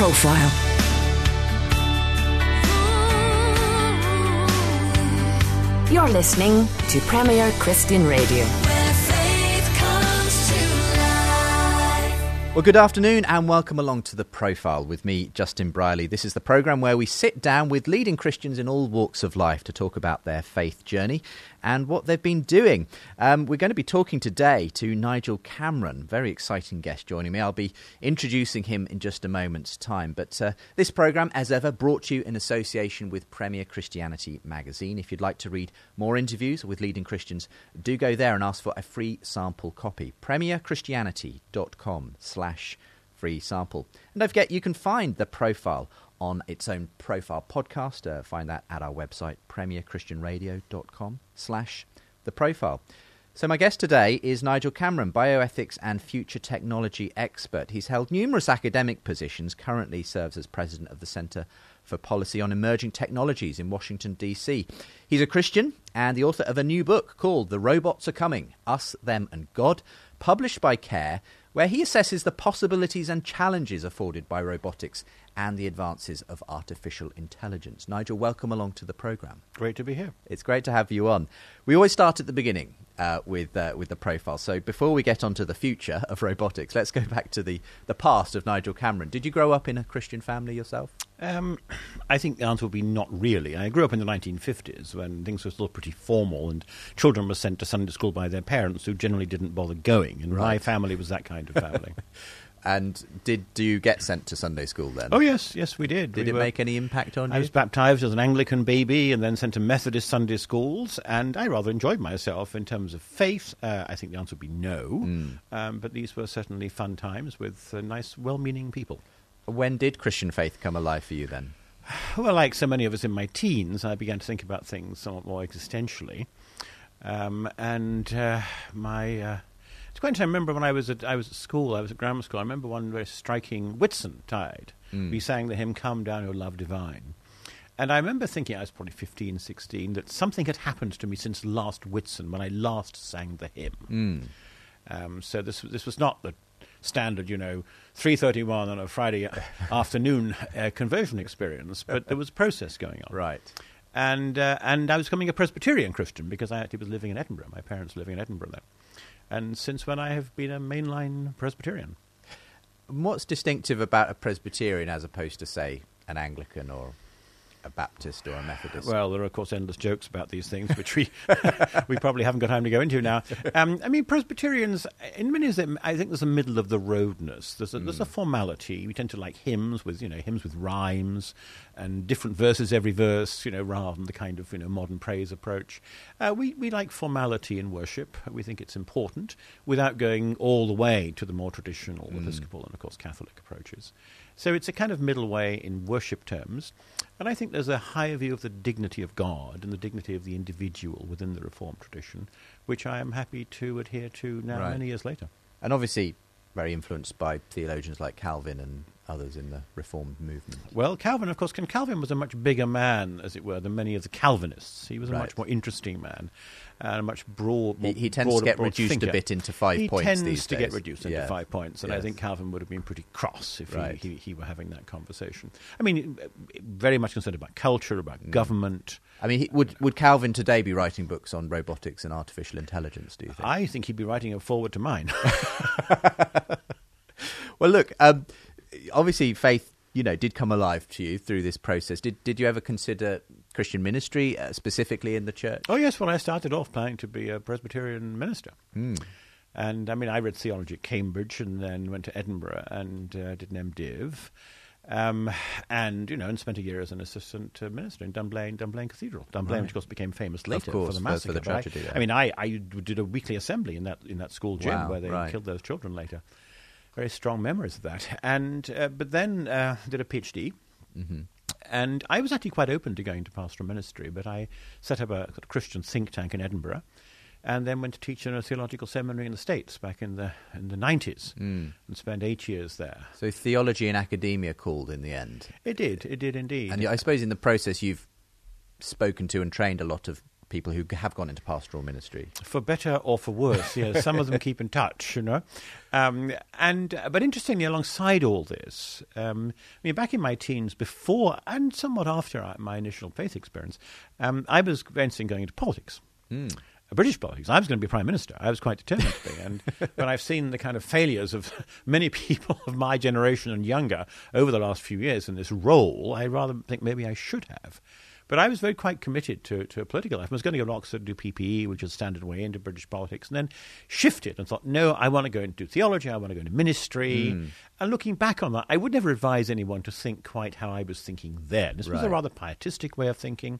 Profile. You're listening to Premier Christian Radio. Well, good afternoon and welcome along to The Profile with me, Justin Brierley. This is the programme where we sit down with leading Christians in all walks of life to talk about their faith journey and what they've been doing. Um, we're going to be talking today to Nigel Cameron, very exciting guest joining me. I'll be introducing him in just a moment's time. But uh, this programme, as ever, brought to you in association with Premier Christianity magazine. If you'd like to read more interviews with leading Christians, do go there and ask for a free sample copy. premierchristianity.com slash free sample. And don't forget, you can find the profile on its own profile podcast. Uh, find that at our website, premierchristianradio.com slash the profile. So my guest today is Nigel Cameron, bioethics and future technology expert. He's held numerous academic positions, currently serves as president of the Centre for Policy on Emerging Technologies in Washington, D.C. He's a Christian and the author of a new book called The Robots Are Coming Us, Them and God, published by CARE, where he assesses the possibilities and challenges afforded by robotics and the advances of artificial intelligence. Nigel, welcome along to the programme. Great to be here. It's great to have you on. We always start at the beginning uh, with uh, with the profile. So before we get on to the future of robotics, let's go back to the, the past of Nigel Cameron. Did you grow up in a Christian family yourself? Um, I think the answer would be not really. I grew up in the 1950s when things were still pretty formal and children were sent to Sunday school by their parents who generally didn't bother going. And my family was that kind of family. And did do you get sent to Sunday school then? oh, yes, yes, we did. Did We it were- make any impact on I you? I was baptized as an Anglican baby and then sent to Methodist Sunday schools, and I rather enjoyed myself in terms of faith. Uh, I think the answer would be no, Hmm. um, but these were certainly fun times with uh, nice, well meaning people. When did Christian faith come alive for you then? Well, like so many of us in my teens, I began to think about things somewhat more existentially. Um, and uh, my. It's quite interesting. I remember when I was at I was at school, I was at grammar school. I remember one very striking Whitsuntide. We sang the hymn "Come Down, O Love Divine," and I remember thinking I was probably 15, 16, that something had happened to me since last Whitsun when I last sang the hymn. Um, so this this was not the standard, you know, three thirty one on a Friday afternoon uh, conversion experience, but there was a process going on. Right. And uh, and I was becoming a Presbyterian Christian because I actually was living in Edinburgh. My parents were living in Edinburgh then, and since when I have been a mainline Presbyterian. What's distinctive about a Presbyterian as opposed to, say, an Anglican or a Baptist or a Methodist? Well, there are of course endless jokes about these things, which we we probably haven't got time to go into now. Um, I mean, Presbyterians, in many ways, I think there's a middle of the roadness. There's a, there's a formality. We tend to like hymns with you know hymns with rhymes and different verses every verse, you know, rather than the kind of you know modern praise approach. Uh, we we like formality in worship. We think it's important without going all the way to the more traditional Episcopal and of course Catholic approaches. So it's a kind of middle way in worship terms. And I think there's a higher view of the dignity of God and the dignity of the individual within the Reformed tradition, which I am happy to adhere to now, Right. many years later. and obviously very influenced by theologians like Calvin and others in the Reformed movement. Well, Calvin, of course, Calvin was a much bigger man, as it were, than many of the Calvinists. He was a Right. much more interesting man and a much broad. He, he tends broader- to get reduced thinker. a bit into five he points He tends to days. get reduced into Yeah. five points, and I think Calvin would have been pretty cross if Right. he, he, he were having that conversation. I mean, very much concerned about culture, about Mm. government. I mean, he, would would Calvin today be writing books on robotics and artificial intelligence? Do you think? I think he'd be writing a foreword to mine. Well, look, um, obviously, faith, you know, did come alive to you through this process. Did did you ever consider Christian ministry uh, specifically in the church? Oh yes, well I started off planning to be a Presbyterian minister, and I mean I read theology at Cambridge and then went to Edinburgh and uh, did an MDiv, Um, and you know, and spent a year as an assistant uh, minister in Dunblane, Dunblane Cathedral. Dunblane, which of course became famous later course, for the massacre. for the but I- yeah. I, mean, I, I did a weekly assembly in that in that school gym Wow, where they right. killed those children later. Very strong memories of that. And uh, but then uh, did a PhD. Mm-hmm. And I was actually quite open to going to pastoral ministry, but I set up a sort of Christian think tank in Edinburgh, and then went to teach in a theological seminary in the States back in the in the nineties, Mm. and spent eight years there. So theology and academia called in the end. It did, it did indeed. And I suppose in the process you've spoken to and trained a lot of people who have gone into pastoral ministry. for better or for worse. Yes, some of them keep in touch, you know. Um, and uh, but interestingly, alongside all this, um, I mean, back in my teens, before and somewhat after my initial faith experience, um, I was considering going into politics. Uh, British politics. I was going to be prime minister. I was quite determined to be. And when I've seen the kind of failures of many people of my generation and younger over the last few years in this role, I rather think maybe I should have. But I was very quite committed to, to a political life. I was going to go to Oxford and do PPE, which is a standard way into British politics, and then shifted and thought, no, I want to go and do theology, I want to go into ministry. Hmm. And looking back on that, I would never advise anyone to think quite how I was thinking then. This was a rather pietistic way of thinking.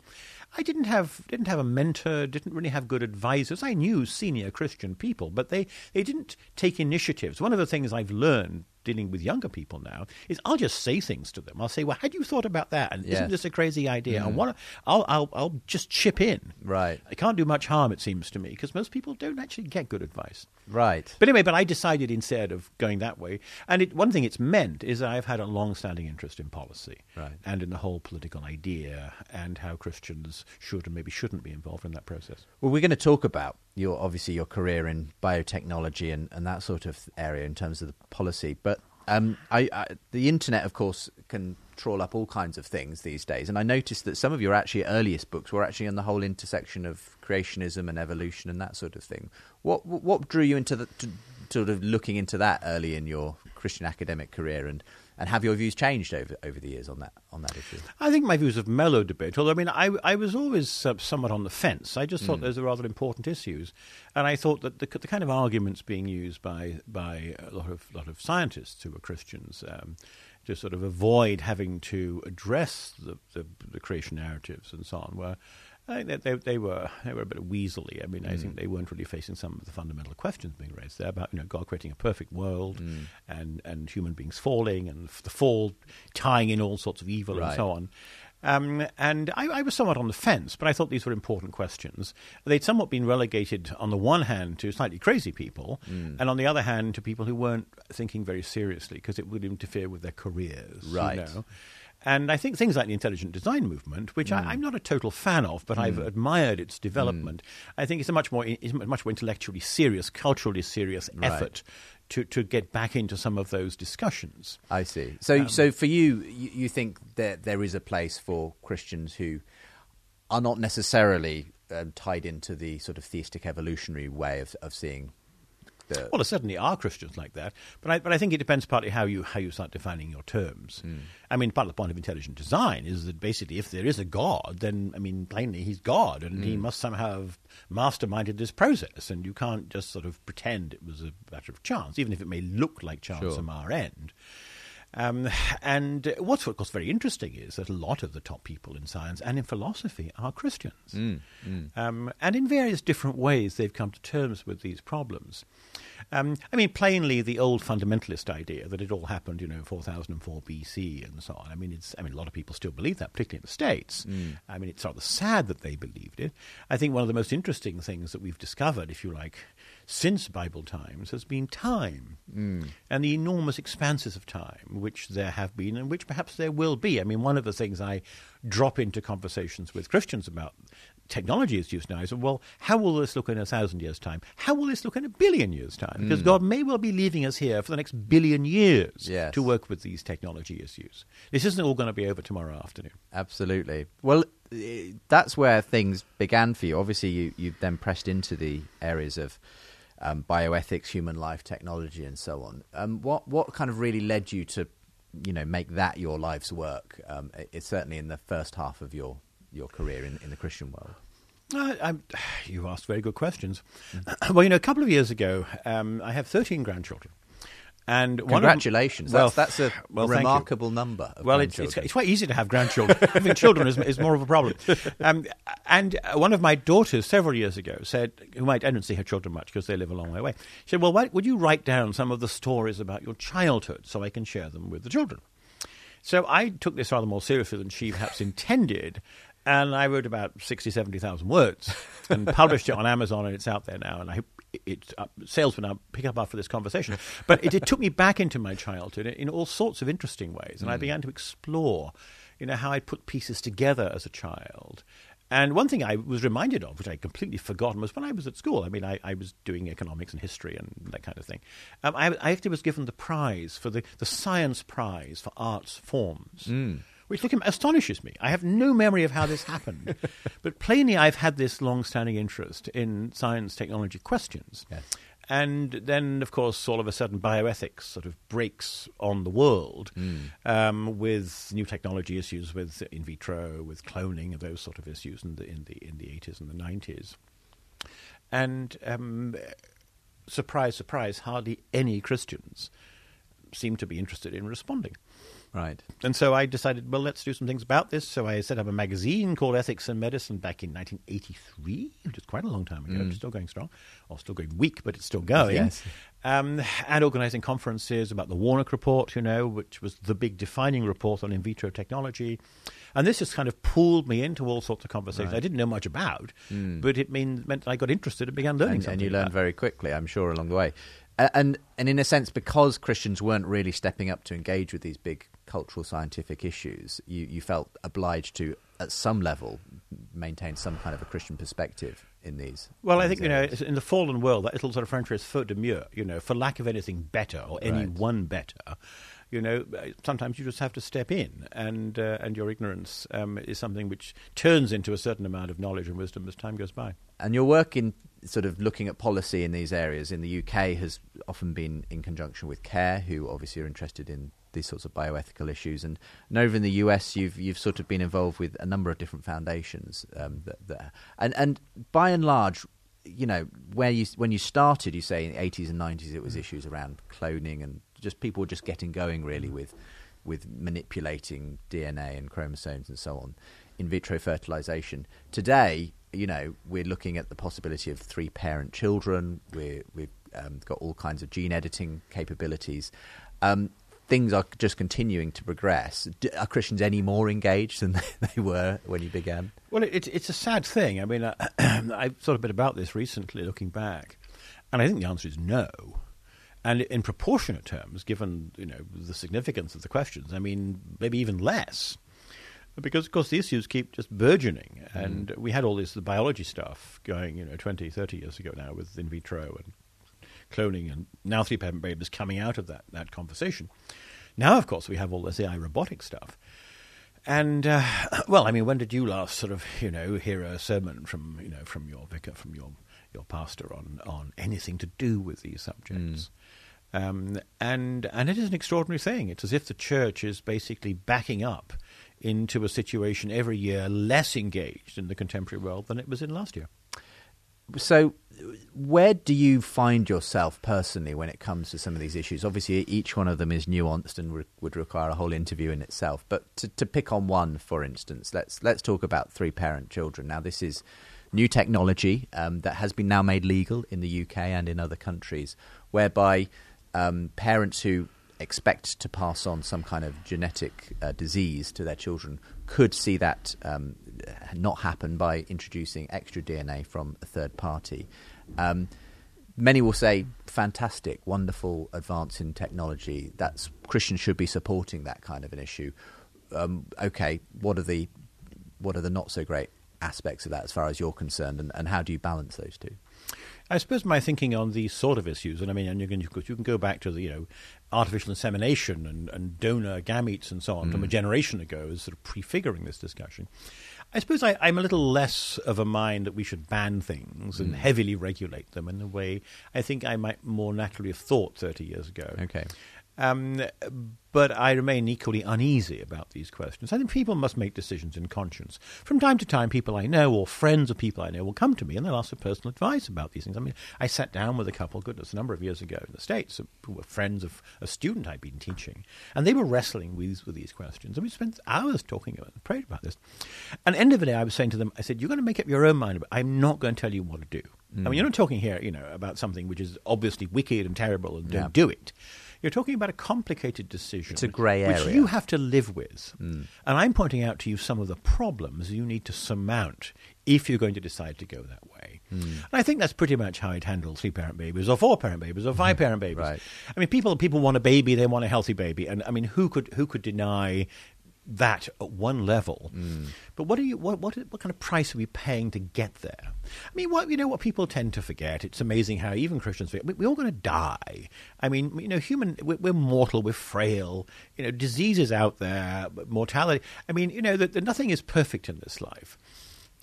I didn't have didn't have a mentor, didn't really have good advisors. I knew senior Christian people, but they, they didn't take initiatives. One of the things I've learned dealing with younger people now is I'll just say things to them. I'll say, "Well, had you thought about that? And isn't this a crazy idea?" I mm-hmm. want to, I'll, I'll I'll just chip in. Right. I can't do much harm, it seems to me, because most people don't actually get good advice. Right. But anyway, but I decided instead of going that way, and it, one thing it's meant is I've had a long-standing interest in policy Right. and in the whole political idea and how Christians should and maybe shouldn't be involved in that process. Well, we're going to talk about your obviously your career in biotechnology and, and that sort of area in terms of the policy. But um, I, I, the internet, of course, can trawl up all kinds of things these days. And I noticed that some of your actually earliest books were actually on the whole intersection of creationism and evolution and that sort of thing. What what, drew you into the to, sort of looking into that early in your Christian academic career and? And have your views changed over over the years on that on that issue? I think my views have mellowed a bit. Although I mean, I, I was always uh, somewhat on the fence. I just thought those are rather important issues, and I thought that the, the kind of arguments being used by by a lot of lot of scientists who are Christians um, to sort of avoid having to address the, the, the creation narratives and so on were. I think they, they were they were a bit weaselly. I mean, I think mm. they weren't really facing some of the fundamental questions being raised there about you know God creating a perfect world mm. and and human beings falling and the fall tying in all sorts of evil and so on. Um, and I, I was somewhat on the fence, but I thought these were important questions. They'd somewhat been relegated, on the one hand, to slightly crazy people, mm. and on the other hand, to people who weren't thinking very seriously because it would interfere with their careers. you Right. know. And I think things like the intelligent design movement, which I, mm. I'm not a total fan of, but I've mm. admired its development. Mm. I think it's a much more, it's a much more intellectually serious, culturally serious Right. effort to, to get back into some of those discussions. I see. So, um, so for you, you, you think that there is a place for Christians who are not necessarily um, tied into the sort of theistic evolutionary way of, of seeing the. Well, there certainly are Christians like that, but I, but I think it depends partly how you how you start defining your terms. Hmm. I mean, part of the point of intelligent design is that basically, if there is a God, then I mean, plainly, he's God, and he hmm. must somehow have masterminded this process, and you can't just sort of pretend it was a matter of chance, even if it may look like chance Sure. from our end. Um, and what's of course very interesting is that a lot of the top people in science and in philosophy are Christians, Um, and in various different ways they've come to terms with these problems. Um, I mean, plainly, the old fundamentalist idea that it all happened, you know, 4004 BC and so on. I mean, it's. I mean, a lot of people still believe that, particularly in the states. I mean, it's rather sad that they believed it. I think one of the most interesting things that we've discovered, if you like, since Bible times has been time and the enormous expanses of time which there have been and which perhaps there will be. I mean, one of the things I drop into conversations with Christians about technology is used now is well, how will this look in a thousand years' time? How will this look in a billion years' time? Because God may well be leaving us here for the next billion years Yes. to work with these technology issues. This isn't all going to be over tomorrow afternoon. Absolutely. Well, eh, that's where things began for you. Obviously, you, you then pressed into the areas of um, bioethics, human life, technology, and so on. Um, what what kind of really led you to, you know, make that your life's work? Um, it- it's certainly in the first half of your your career in, in the Christian world. Uh, you asked very good questions. well, you know, a couple of years ago, um, I have 13 grandchildren. And one of- Congratulations. well, that's, that's a well, remarkable number. Of Well, it's, it's, it's quite easy to have grandchildren. Having children is, is more of a problem. Um, and uh, one of my daughters several years ago said, who I, I don't see her children much because they live a long way away, she said, Well, why, would you write down some of the stories about your childhood so I can share them with the children? So I took this rather more seriously than she perhaps intended. And I wrote about 60, 70,000 words and published it on Amazon, and it's out there now. And I hope it, uh, sales will now pick up after this conversation. But it, it took me back into my childhood in, in all sorts of interesting ways. And I began to explore, you know, how I put pieces together as a child. And one thing I was reminded of, which I'd completely forgotten, was when I was at school. I mean, I, I was doing economics and history and that kind of thing. Um, I, I actually was given the prize for the, the science prize for arts forms, which look, astonishes me. I have no memory of how this happened. but plainly, I've had this long standing interest in science technology questions. And then, of course, all of a sudden, bioethics sort of breaks on the world um, with new technology issues, with in vitro, with cloning, and those sort of issues in the in the in the eighties and the nineties. And um, surprise, surprise, hardly any Christians seem to be interested in responding. Right. And so I decided, well, let's do some things about this. So I set up a magazine called Ethics and Medicine back in 1983, which is quite a long time ago. It's still going strong, or still going weak, but it's still going. Yes. Um, and organizing conferences about the Warnock Report, you know, which was the big defining report on in vitro technology. And this just kind of pulled me into all sorts of conversations I didn't know much about, but it mean, meant I got interested and began learning and, something. and you learned very quickly, I'm sure, along the way. And and in a sense, because Christians weren't really stepping up to engage with these big cultural scientific issues, you, you felt obliged to, at some level, maintain some kind of a Christian perspective in these. Well, I think you know, in the fallen world, that little sort of French phrase "faute de mieux," you know, for lack of anything better or any Right. one better, you know, uh, sometimes you just have to step in, and uh, and your ignorance um, is something which turns into a certain amount of knowledge and wisdom as time goes by. And your work in sort of looking at policy in these areas in the UK has often been in conjunction with CARE, who obviously are interested in these sorts of bioethical issues. And, and over in the US, you've you've sort of been involved with a number of different foundations. Um, that, that, and and by and large, you know, where you when you started, you say in the 80s and 90s, it was issues around cloning and just people just getting going really with with manipulating DNA and chromosomes and so on, in vitro fertilization. Today, you know, we're looking at the possibility of three parent children. We're, we've um, got all kinds of gene editing capabilities. Um, things are just continuing to progress. Are Christians any more engaged than they were when you began? Well, it, it's a sad thing. I mean, uh, I've thought a bit about this recently, looking back, and I think the answer is no. And in proportionate terms, given you know the significance of the questions, I mean, maybe even less, because of course the issues keep just burgeoning. And we had all this the biology stuff going, you know, 20, 30 years ago now with in vitro and cloning, and now three parent babies coming out of that that conversation. Now, of course, we have all this AI robotic stuff. And uh, well, I mean, when did you last sort of, you know, hear a sermon from, you know, from your vicar, from your your pastor on on anything to do with these subjects? Um, and and it is an extraordinary thing. It's as if the church is basically backing up into a situation every year less engaged in the contemporary world than it was in last year. So, where do you find yourself personally when it comes to some of these issues? Obviously, each one of them is nuanced and re- would require a whole interview in itself. But to, to pick on one, for instance, let's let's talk about three-parent children. Now, this is new technology um, that has been now made legal in the UK and in other countries, whereby um, parents who expect to pass on some kind of genetic uh, disease to their children could see that um, not happen by introducing extra DNA from a third party. Um, many will say, fantastic, wonderful advance in technology. That's Christians should be supporting that kind of an issue. Um, okay, what are the what are the not so great aspects of that as far as you're concerned, and, and how do you balance those two? I suppose my thinking on these sort of issues, and I mean, and you can you can go back to the you know artificial insemination and, and donor gametes and so on from a generation ago as sort of prefiguring this discussion. I suppose I, I'm a little less of a mind that we should ban things and hmm. heavily regulate them in the way I think I might more naturally have thought 30 years ago. Okay. Um, but I remain equally uneasy about these questions. I think people must make decisions in conscience. From time to time, people I know or friends of people I know will come to me and they'll ask for personal advice about these things. I mean, I sat down with a couple, goodness, a number of years ago in the States, who were friends of a student I'd been teaching, and they were wrestling with, with these questions. And we spent hours talking about it, prayed about this. And at the end of the day, I was saying to them, I said, You're going to make up your own mind, but I'm not going to tell you what to do. I mean, you're not talking here, you know, about something which is obviously wicked and terrible and don't do it. You're talking about a complicated decision. It's a grey area. Which you have to live with. Mm. And I'm pointing out to you some of the problems you need to surmount if you're going to decide to go that way. Mm. And I think that's pretty much how I'd handle three parent babies or four parent babies or mm-hmm. five parent babies. Right. I mean, people people want a baby, they want a healthy baby. And I mean, who could who could deny that at one level. Mm. But what are you? What, what what kind of price are we paying to get there? I mean, what you know, what people tend to forget. It's amazing how even Christians forget. We, we're all going to die. I mean, you know, human. We're, we're mortal. We're frail. You know, diseases out there, mortality. I mean, you know, that, that nothing is perfect in this life.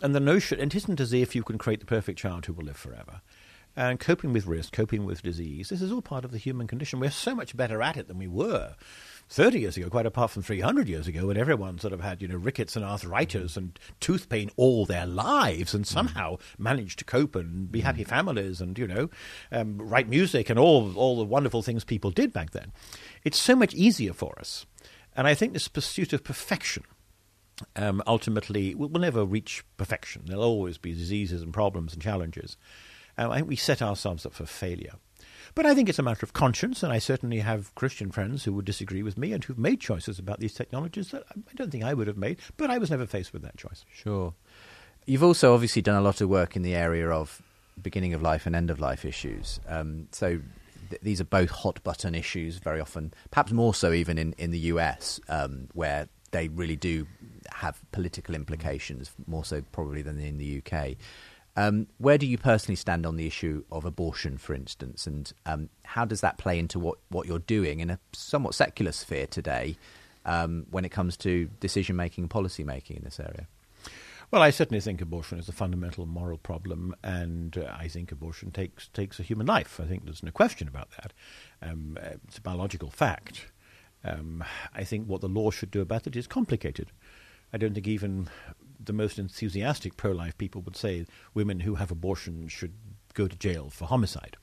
And the notion, and it isn't as if you can create the perfect child who will live forever. And coping with risk, coping with disease, this is all part of the human condition. We're so much better at it than we were 30 years ago, quite apart from 300 years ago, when everyone sort of had, you know, rickets and arthritis and tooth pain all their lives and somehow managed to cope and be happy families and, you know, um, write music and all, all the wonderful things people did back then. It's so much easier for us. And I think this pursuit of perfection um, ultimately we'll, we'll never reach perfection. There'll always be diseases and problems and challenges. Um, I think we set ourselves up for failure. But I think it's a matter of conscience, and I certainly have Christian friends who would disagree with me and who've made choices about these technologies that I don't think I would have made, but I was never faced with that choice. Sure. You've also obviously done a lot of work in the area of beginning of life and end of life issues. Um, so th- these are both hot button issues, very often, perhaps more so even in, in the US, um, where they really do have political implications, more so probably than in the UK. Um, where do you personally stand on the issue of abortion, for instance, and um, how does that play into what, what you're doing in a somewhat secular sphere today um, when it comes to decision making and policy making in this area? Well, I certainly think abortion is a fundamental moral problem, and uh, I think abortion takes takes a human life. I think there's no question about that. Um, uh, it's a biological fact. Um, I think what the law should do about it is complicated. I don't think even the most enthusiastic pro-life people would say women who have abortion should go to jail for homicide.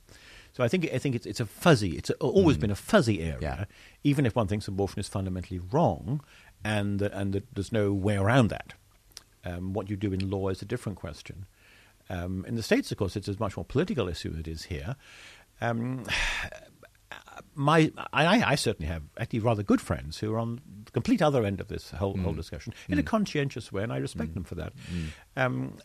So I think I think it's it's a fuzzy. It's a, always been a fuzzy area, Yeah. even if one thinks abortion is fundamentally wrong, and that, and that there's no way around that. Um, what you do in law is a different question. Um, in the states, of course, it's a much more political issue than it is here. Um, my, I, I certainly have actually rather good friends who are on the complete other end of this whole, whole discussion in a conscientious way, and I respect them for that. Um,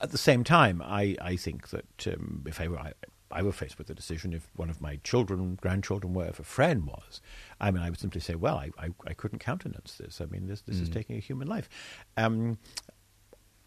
at the same time, I, I think that um, if I were, I, I were faced with the decision, if one of my children, grandchildren, wherever a friend was, I mean, I would simply say, well, I, I, I couldn't countenance this. I mean, this, this is taking a human life. Um,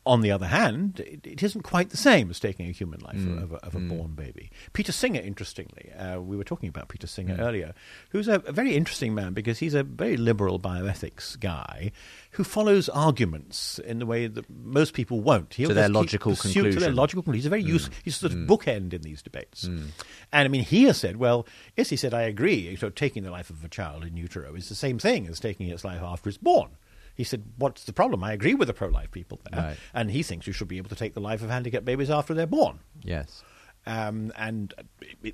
on the other hand, it, it isn't quite the same as taking a human life hmm. of, a, of a hmm. born baby. Peter Singer, interestingly, uh, we were talking about Peter Singer hmm. earlier, who's a, a very interesting man because he's a very liberal bioethics guy who follows arguments in the way that most people won't. He'll To their logical pursuit- To their logical conclusion. He's a very use, he's sort of bookend in these debates. And I mean, he has said, well, yes, he said, I agree. So taking the life of a child in utero is the same thing as taking its life after it's born. He said, "What's the problem?" I agree with the pro-life people there, Right. and he thinks you should be able to take the life of handicapped babies after they're born. Yes. Um, and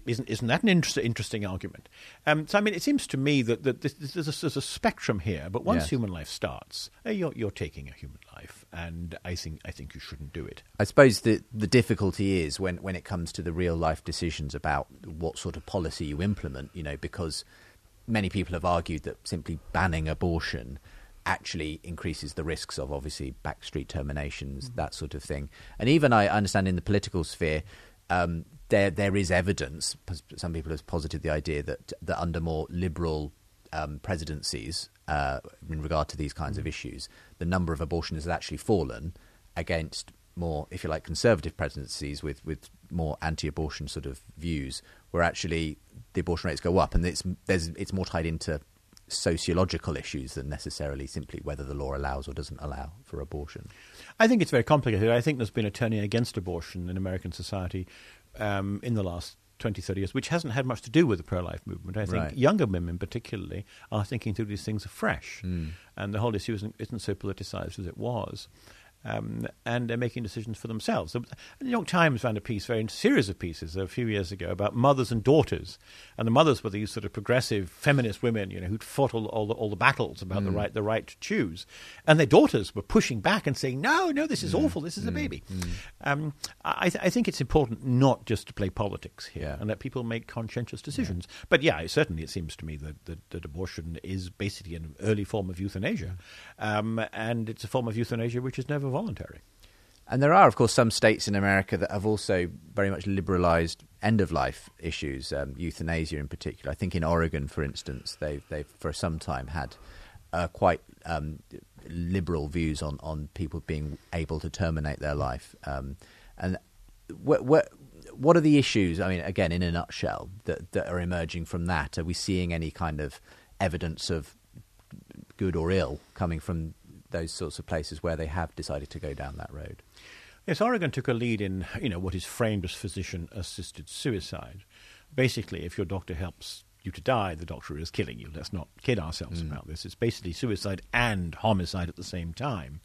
isn't isn't that an interest, interesting argument? Um, so I mean, it seems to me that, that this, this, there's, a, there's a spectrum here. But once Yes. human life starts, uh, you're you're taking a human life, and I think I think you shouldn't do it. I suppose the the difficulty is when, when it comes to the real life decisions about what sort of policy you implement, you know, because many people have argued that simply banning abortion actually increases the risks of obviously backstreet terminations, that sort of thing. And even I understand in the political sphere, um, there there is evidence. Some people have posited the idea that that under more liberal um, presidencies, uh, in regard to these kinds of issues, the number of abortions has actually fallen against more, if you like, conservative presidencies with, with more anti-abortion sort of views, where actually the abortion rates go up, and it's there's it's more tied into sociological issues than necessarily simply whether the law allows or doesn't allow for abortion. I think it's very complicated. I think there's been a turning against abortion in American society um, in the last 20, 30 years, which hasn't had much to do with the pro life movement. I think Right. younger women, particularly, are thinking through these things afresh. Hmm. And the whole issue isn't, isn't so politicized as it was. Um, and they're making decisions for themselves. The New York Times ran a piece, very series of pieces, a few years ago about mothers and daughters, and the mothers were these sort of progressive feminist women, you know, who'd fought all, all, the, all the battles about the right the right to choose, and their daughters were pushing back and saying, "No, no, this is awful. This is a baby." Um, I, th- I think it's important not just to play politics here Yeah. and let people make conscientious decisions. But yeah, certainly it seems to me that, that, that abortion is basically an early form of euthanasia, um, and it's a form of euthanasia which is never voluntary. And there are, of course, some states in America that have also very much liberalised end of life issues, um, euthanasia in particular. I think in Oregon, for instance, they've, they've for some time had uh, quite um, liberal views on, on people being able to terminate their life. Um, and wh- wh- what are the issues, I mean, again, in a nutshell, that, that are emerging from that? Are we seeing any kind of evidence of good or ill coming from those sorts of places where they have decided to go down that road? Yes, Oregon took a lead in you know what is framed as physician-assisted suicide. Basically, if your doctor helps you to die, the doctor is killing you. Let's not kid ourselves about this. It's basically suicide and homicide at the same time.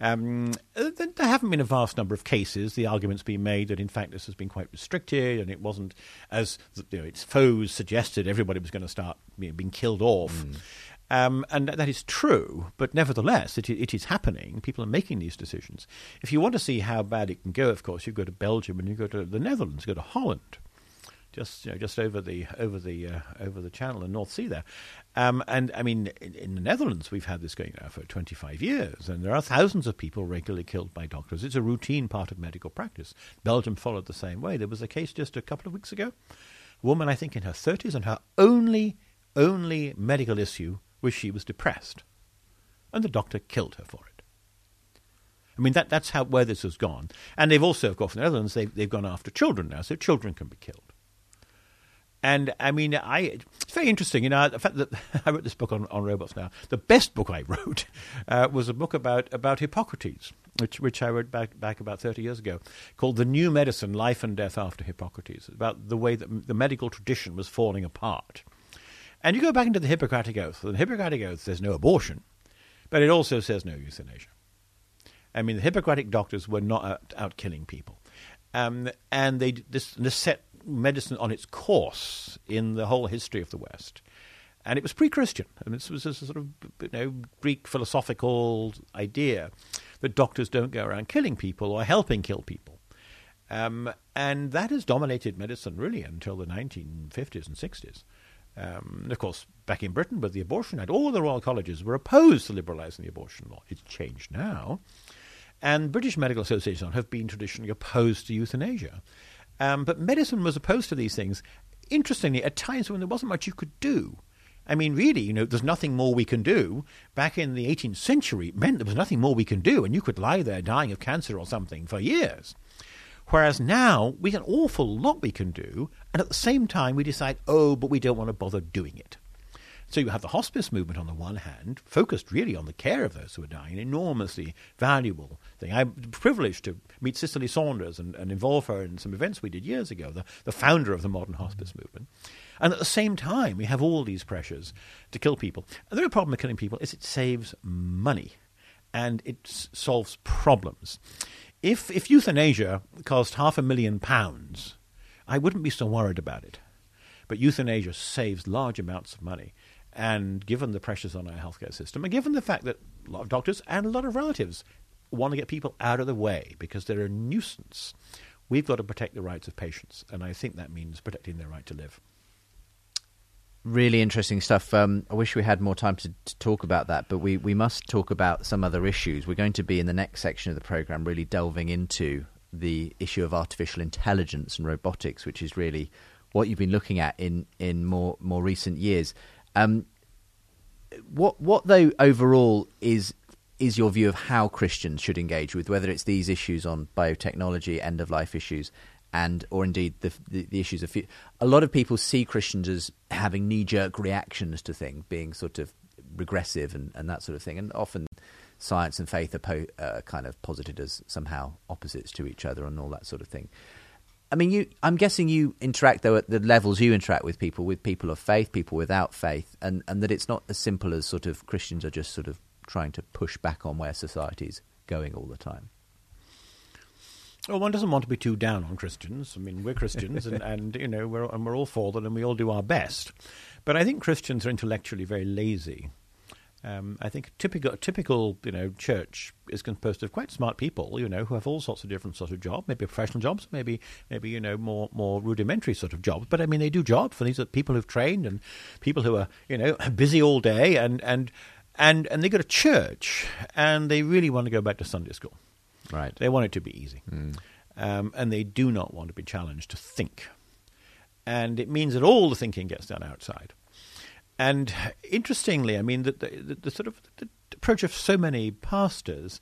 Um, uh, there haven't been a vast number of cases. The argument's been made that, in fact, this has been quite restricted, and it wasn't as you know, its foes suggested. Everybody was going to start you know, being killed off. Um, and that is true, but nevertheless, it, it is happening. People are making these decisions. If you want to see how bad it can go, of course, you go to Belgium and you go to the Netherlands, go to Holland, just you know, just over the over the uh, over the Channel and North Sea there. Um, and I mean, in, in the Netherlands, we've had this going now for 25 years, and there are thousands of people regularly killed by doctors. It's a routine part of medical practice. Belgium followed the same way. There was a case just a couple of weeks ago, a woman I think in her 30s, and her only only medical issue was she was depressed, and the doctor killed her for it. I mean, that, that's how where this has gone. And they've also, of course, in the Netherlands, they've, they've gone after children now, so children can be killed. And I mean, I it's very interesting. You know, the fact that I wrote this book on, on robots now. The best book I wrote uh, was a book about about Hippocrates, which which I wrote back back about thirty years ago, called "The New Medicine: Life and Death After Hippocrates." About the way that the medical tradition was falling apart. And you go back into the Hippocratic Oath. The Hippocratic Oath, there's no abortion, but it also says no euthanasia. I mean, the Hippocratic doctors were not out, out killing people, um, and they this, this set medicine on its course in the whole history of the West. And it was pre-Christian, I and mean, this was a sort of you know Greek philosophical idea that doctors don't go around killing people or helping kill people, um, and that has dominated medicine really until the 1950s and 60s. Um, of course, back in Britain with the Abortion Act, all the royal colleges were opposed to liberalising the abortion law. It's changed now. And British Medical Association have been traditionally opposed to euthanasia. Um, but medicine was opposed to these things, interestingly, at times when there wasn't much you could do. I mean, really, you know, there's nothing more we can do. Back in the 18th century, it meant there was nothing more we can do, and you could lie there dying of cancer or something for years. Whereas now, we have an awful lot we can do, and at the same time, we decide, oh, but we don't want to bother doing it. So you have the hospice movement on the one hand, focused really on the care of those who are dying, an enormously valuable thing. I'm privileged to meet Cicely Saunders and, and involve her in some events we did years ago, the, the founder of the modern hospice movement. And at the same time, we have all these pressures to kill people. And the real problem with killing people is it saves money and it s- solves problems. If, if euthanasia cost half a million pounds, I wouldn't be so worried about it. But euthanasia saves large amounts of money. And given the pressures on our healthcare system, and given the fact that a lot of doctors and a lot of relatives want to get people out of the way because they're a nuisance, we've got to protect the rights of patients. And I think that means protecting their right to live. Really interesting stuff. Um, I wish we had more time to, to talk about that, but we, we must talk about some other issues. We're going to be in the next section of the program really delving into the issue of artificial intelligence and robotics, which is really what you've been looking at in, in more more recent years. Um, what what though overall is is your view of how Christians should engage with whether it's these issues on biotechnology, end of life issues, and or indeed the the, the issues of fu- a lot of people see Christians as having knee jerk reactions to things, being sort of regressive and, and that sort of thing, and often science and faith are po- uh, kind of posited as somehow opposites to each other and all that sort of thing. I mean, you. I'm guessing you interact though at the levels you interact with people, with people of faith, people without faith, and and that it's not as simple as sort of Christians are just sort of trying to push back on where society's going all the time. Well, one doesn't want to be too down on Christians. I mean, we're Christians, and, and you know, we're and we're all fallen, and we all do our best. But I think Christians are intellectually very lazy. Um, I think typical, a typical, you know, church is composed of quite smart people, you know, who have all sorts of different sort of jobs, maybe professional jobs, maybe, maybe you know, more more rudimentary sort of jobs. But I mean, they do jobs, and these are people who've trained and people who are, you know, busy all day, and and and and they go to church, and they really want to go back to Sunday school. Right. They want it to be easy, um, and they do not want to be challenged to think. And it means that all the thinking gets done outside. And interestingly, I mean, the, the, the, the sort of the approach of so many pastors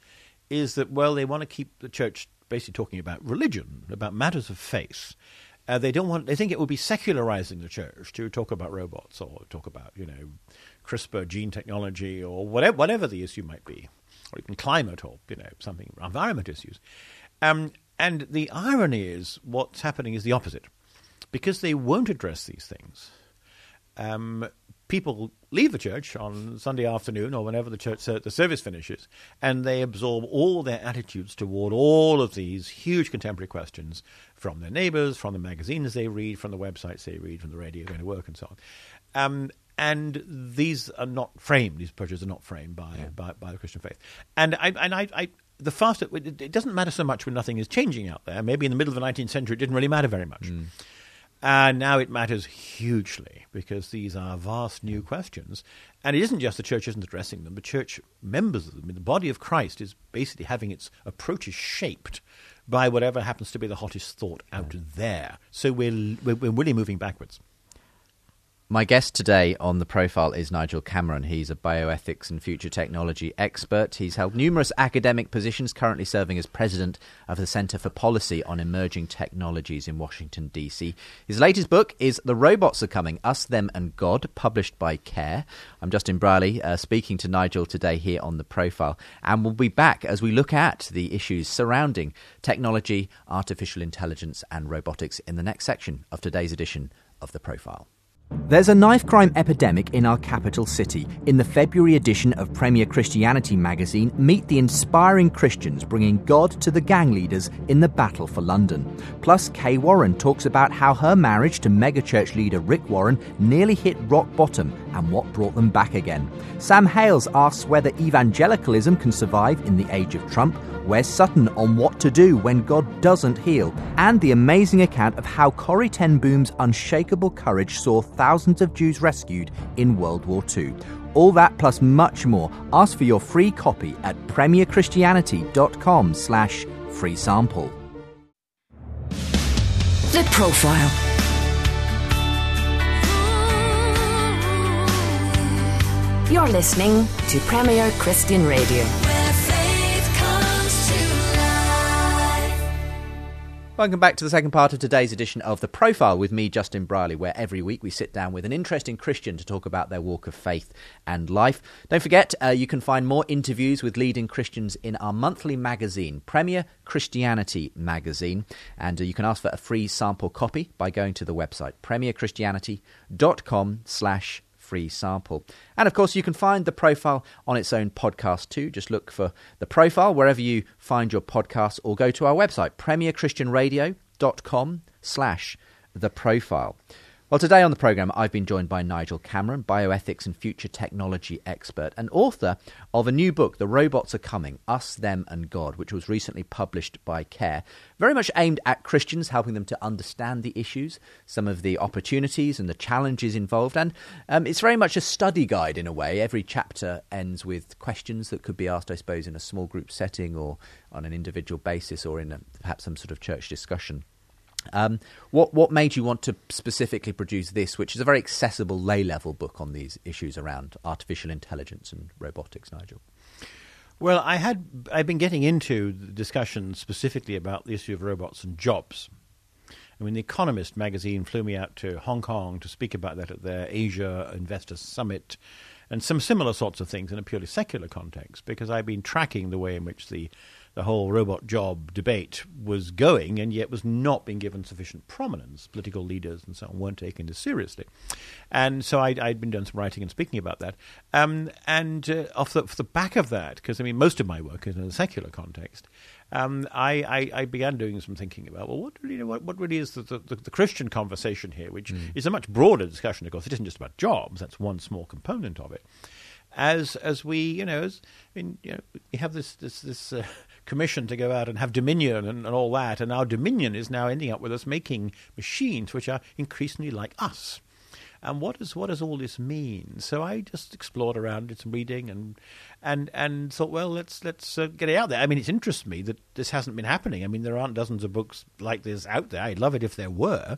is that, well, they want to keep the church basically talking about religion, about matters of faith. Uh, they don't want. They think it would be secularizing the church to talk about robots or talk about, you know, CRISPR gene technology or whatever, whatever the issue might be, or even climate or you know something environment issues. Um, and the irony is, what's happening is the opposite, because they won't address these things um, people leave the church on Sunday afternoon or whenever the church the service finishes, and they absorb all their attitudes toward all of these huge contemporary questions from their neighbours, from the magazines they read, from the websites they read, from the radio going to work, and so on. Um, and these are not framed; these approaches are not framed by by, by the Christian faith. And I and I. I the faster it, it doesn't matter so much when nothing is changing out there. Maybe in the middle of the 19th century, it didn't really matter very much. And now it matters hugely because these are vast new questions. And it isn't just the church isn't addressing them, the church members of them. The body of Christ is basically having its approaches shaped by whatever happens to be the hottest thought out there. So we're, we're, we're really moving backwards. My guest today on the profile is Nigel Cameron. He's a bioethics and future technology expert. He's held numerous academic positions, currently serving as president of the Center for Policy on Emerging Technologies in Washington, D.C. His latest book is The Robots Are Coming Us, Them, and God, published by CARE. I'm Justin Brierley, uh, speaking to Nigel today here on the profile, and we'll be back as we look at the issues surrounding technology, artificial intelligence, and robotics in the next section of today's edition of the profile. There's a knife crime epidemic in our capital city. In the February edition of Premier Christianity magazine, meet the inspiring Christians bringing God to the gang leaders in the battle for London. Plus, Kay Warren talks about how her marriage to megachurch leader Rick Warren nearly hit rock bottom and what brought them back again. Sam Hailes asks whether evangelicalism can survive in the age of Trump. Where's Sutton on what to do when God doesn't heal? And the amazing account of how Corrie Ten Boom's unshakable courage saw thousands of Jews rescued in World War II. All that plus much more. Ask for your free copy at premierchristianity.com slash free sample. The Profile. You're listening to Premier Christian Radio. Welcome back to the second part of today's edition of The Profile with me, Justin Brierley, where every week we sit down with an interesting Christian to talk about their walk of faith and life. Don't forget, uh, you can find more interviews with leading Christians in our monthly magazine, Premier Christianity Magazine. And uh, you can ask for a free sample copy by going to the website, premierchristianity.com slash free sample. And of course, you can find the profile on its own podcast too. Just look for the profile wherever you find your podcasts or go to our website, premierchristianradio.com slash the profile. Well, today on the programme, I've been joined by Nigel Cameron, bioethics and future technology expert, and author of a new book, The Robots Are Coming Us, Them, and God, which was recently published by CARE. Very much aimed at Christians, helping them to understand the issues, some of the opportunities and the challenges involved. And um, it's very much a study guide in a way. Every chapter ends with questions that could be asked, I suppose, in a small group setting or on an individual basis or in a, perhaps some sort of church discussion. Um, what what made you want to specifically produce this, which is a very accessible lay level book on these issues around artificial intelligence and robotics, Nigel? Well, I had I've been getting into the discussion specifically about the issue of robots and jobs. I mean, The Economist magazine flew me out to Hong Kong to speak about that at their Asia Investor Summit and some similar sorts of things in a purely secular context because I've been tracking the way in which the the whole robot job debate was going, and yet was not being given sufficient prominence. Political leaders and so on weren't taking this seriously, and so i had been doing some writing and speaking about that. Um, and uh, off, the, off the back of that, because I mean, most of my work is in a secular context. Um, I, I, I, began doing some thinking about well, what really, what, what really is the, the, the, Christian conversation here, which mm. is a much broader discussion. Of course, it isn't just about jobs; that's one small component of it as as we you know as I mean you know we have this this this uh, commission to go out and have dominion and, and all that, and our dominion is now ending up with us making machines which are increasingly like us. And what does what does all this mean? So I just explored around, did some reading, and and and thought, well, let's let's uh, get it out there. I mean, it interests me that this hasn't been happening. I mean, there aren't dozens of books like this out there. I'd love it if there were.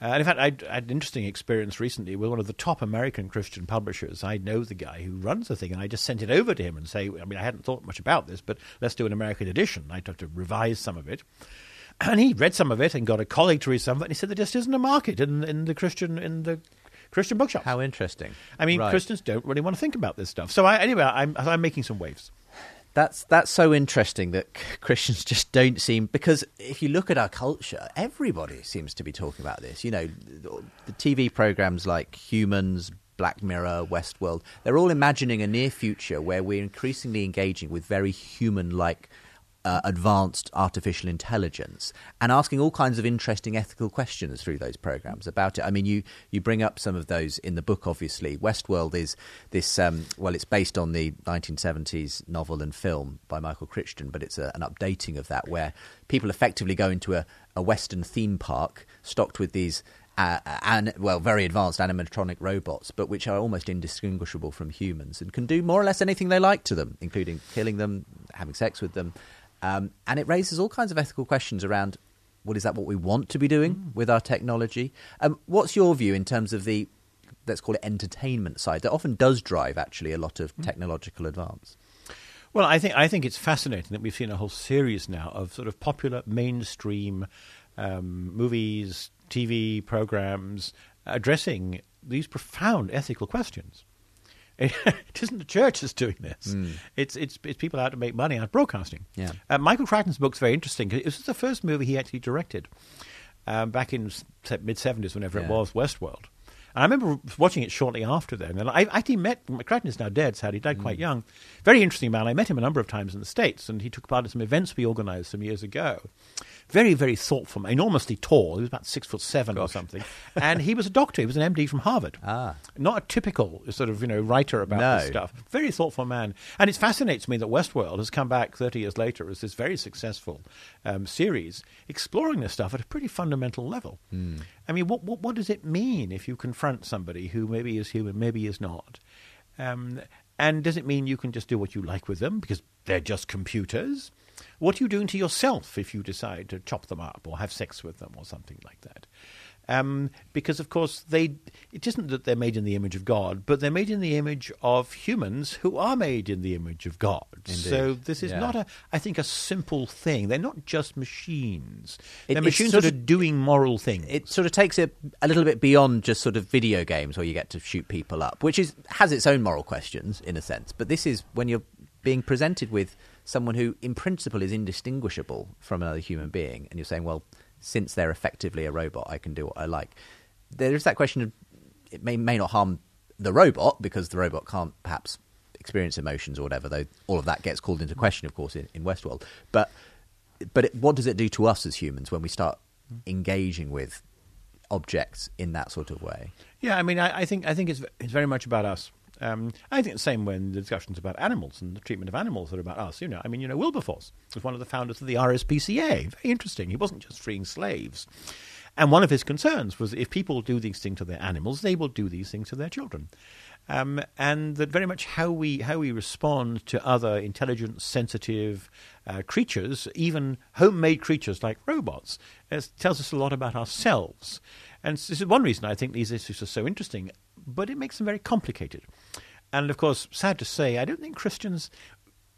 Uh, and in fact, I had an interesting experience recently with one of the top American Christian publishers. I know the guy who runs the thing, and I just sent it over to him and say, I mean, I hadn't thought much about this, but let's do an American edition. I'd have to revise some of it. And he read some of it and got a colleague to read some of it, and he said there just isn't a market in, in the Christian in the Christian bookshops. How interesting! I mean, right. Christians don't really want to think about this stuff. So I, anyway, I'm, I'm making some waves. That's that's so interesting that Christians just don't seem because if you look at our culture, everybody seems to be talking about this. You know, the TV programs like Humans, Black Mirror, Westworld, they're all imagining a near future where we're increasingly engaging with very human-like uh, advanced artificial intelligence and asking all kinds of interesting ethical questions through those programs about it. I mean, you, you bring up some of those in the book, obviously. Westworld is this, um, well, it's based on the 1970s novel and film by Michael Crichton, but it's a, an updating of that where people effectively go into a, a Western theme park stocked with these uh, and well, very advanced animatronic robots, but which are almost indistinguishable from humans and can do more or less anything they like to them, including killing them, having sex with them, um, and it raises all kinds of ethical questions around well, is that what we want to be doing mm. with our technology? Um, what's your view in terms of the, let's call it entertainment side, that often does drive actually a lot of mm. technological advance? Well, I think I think it's fascinating that we've seen a whole series now of sort of popular mainstream um, movies, TV programs addressing these profound ethical questions. it isn't the church that's doing this. Mm. It's, it's it's people out to make money out of broadcasting. Yeah. Uh, Michael Crichton's book's very interesting. It was the first movie he actually directed um, back in the mid seventies, whenever yeah. it was, Westworld. I remember watching it shortly after then. And I actually met Crichton is now dead, sadly, he died mm. quite young. Very interesting man. I met him a number of times in the States, and he took part in some events we organised some years ago very, very thoughtful, enormously tall. He was about six foot seven Gosh. or something, and he was a doctor. He was an MD from Harvard. Ah, not a typical sort of you know writer about no. this stuff. Very thoughtful man, and it fascinates me that Westworld has come back thirty years later as this very successful um, series exploring this stuff at a pretty fundamental level. Mm. I mean, what, what what does it mean if you confront somebody who maybe is human, maybe is not? Um, and does it mean you can just do what you like with them because they're just computers? What are you doing to yourself if you decide to chop them up or have sex with them or something like that? Um, because of course they it isn't that they're made in the image of God, but they're made in the image of humans who are made in the image of God. Indeed. So this is yeah. not a I think a simple thing. They're not just machines. It, they're machines that are doing moral things. It sort of takes it a little bit beyond just sort of video games where you get to shoot people up, which is has its own moral questions in a sense. But this is when you're being presented with someone who, in principle, is indistinguishable from another human being, and you're saying, well, since they're effectively a robot, I can do what I like. There is that question of it may may not harm the robot because the robot can't perhaps experience emotions or whatever. Though all of that gets called into question, of course, in, in Westworld. But but it, what does it do to us as humans when we start engaging with objects in that sort of way? Yeah, I mean, I, I think I think it's it's very much about us. Um, I think the same when the discussions about animals and the treatment of animals are about us. You know, I mean, you know, Wilberforce was one of the founders of the RSPCA. Very interesting. He wasn't just freeing slaves. And one of his concerns was if people do these things to their animals, they will do these things to their children. Um, and that very much how we how we respond to other intelligent, sensitive uh, creatures, even homemade creatures like robots, tells us a lot about ourselves. And this is one reason I think these issues are so interesting but it makes them very complicated. And of course, sad to say, I don't think Christians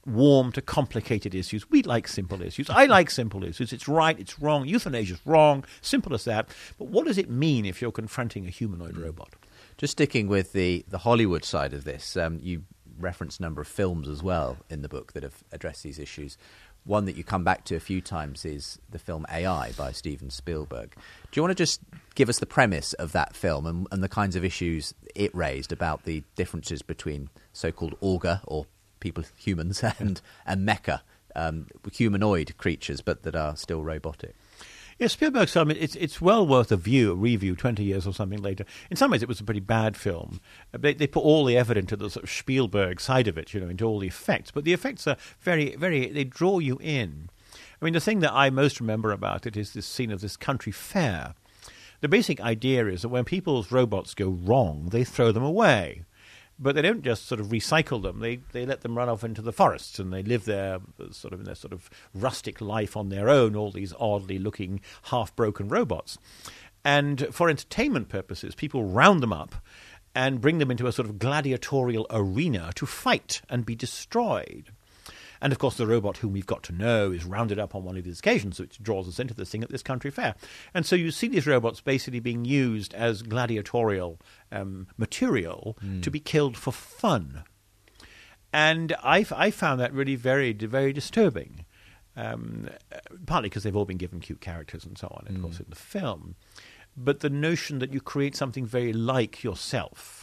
warm to complicated issues. We like simple issues. I like simple issues. It's right, it's wrong, euthanasia is wrong, simple as that. But what does it mean if you're confronting a humanoid robot? Just sticking with the, the Hollywood side of this, um, you reference a number of films as well in the book that have addressed these issues. One that you come back to a few times is the film AI by Steven Spielberg. Do you want to just give us the premise of that film and, and the kinds of issues it raised about the differences between so-called orga or people, humans, and and mecha, um, humanoid creatures, but that are still robotic? Yeah, Spielberg's film, it's, it's well worth a view, a review 20 years or something later. In some ways, it was a pretty bad film. Uh, they, they put all the effort into the sort of Spielberg side of it, you know, into all the effects. But the effects are very, very, they draw you in. I mean, the thing that I most remember about it is this scene of this country fair. The basic idea is that when people's robots go wrong, they throw them away but they don't just sort of recycle them. They they let them run off into the forests and they live there sort of in their sort of rustic life on their own. All these oddly looking half broken robots, and for entertainment purposes, people round them up and bring them into a sort of gladiatorial arena to fight and be destroyed. And of course, the robot whom we've got to know is rounded up on one of these occasions, which draws us into this thing at this country fair. And so you see these robots basically being used as gladiatorial um, material mm. to be killed for fun. And I, I found that really very, very disturbing. Um, partly because they've all been given cute characters and so on, of mm. course, in the film. But the notion that you create something very like yourself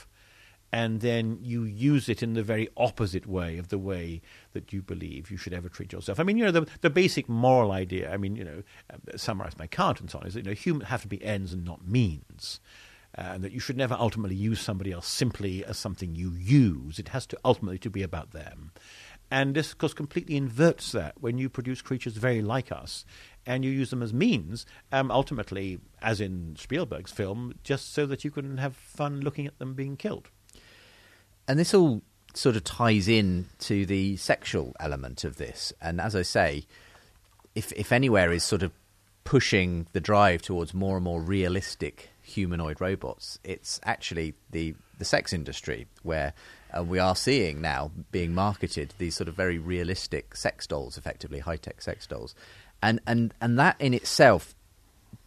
and then you use it in the very opposite way of the way that you believe you should ever treat yourself. I mean, you know, the, the basic moral idea, I mean, you know, uh, summarized by Kant and so on, is that, you know, humans have to be ends and not means. Uh, and that you should never ultimately use somebody else simply as something you use. It has to ultimately to be about them. And this, of course, completely inverts that when you produce creatures very like us and you use them as means, um, ultimately, as in Spielberg's film, just so that you can have fun looking at them being killed and this all sort of ties in to the sexual element of this. And as I say, if if anywhere is sort of pushing the drive towards more and more realistic humanoid robots, it's actually the the sex industry where uh, we are seeing now being marketed these sort of very realistic sex dolls, effectively high tech sex dolls, and and and that in itself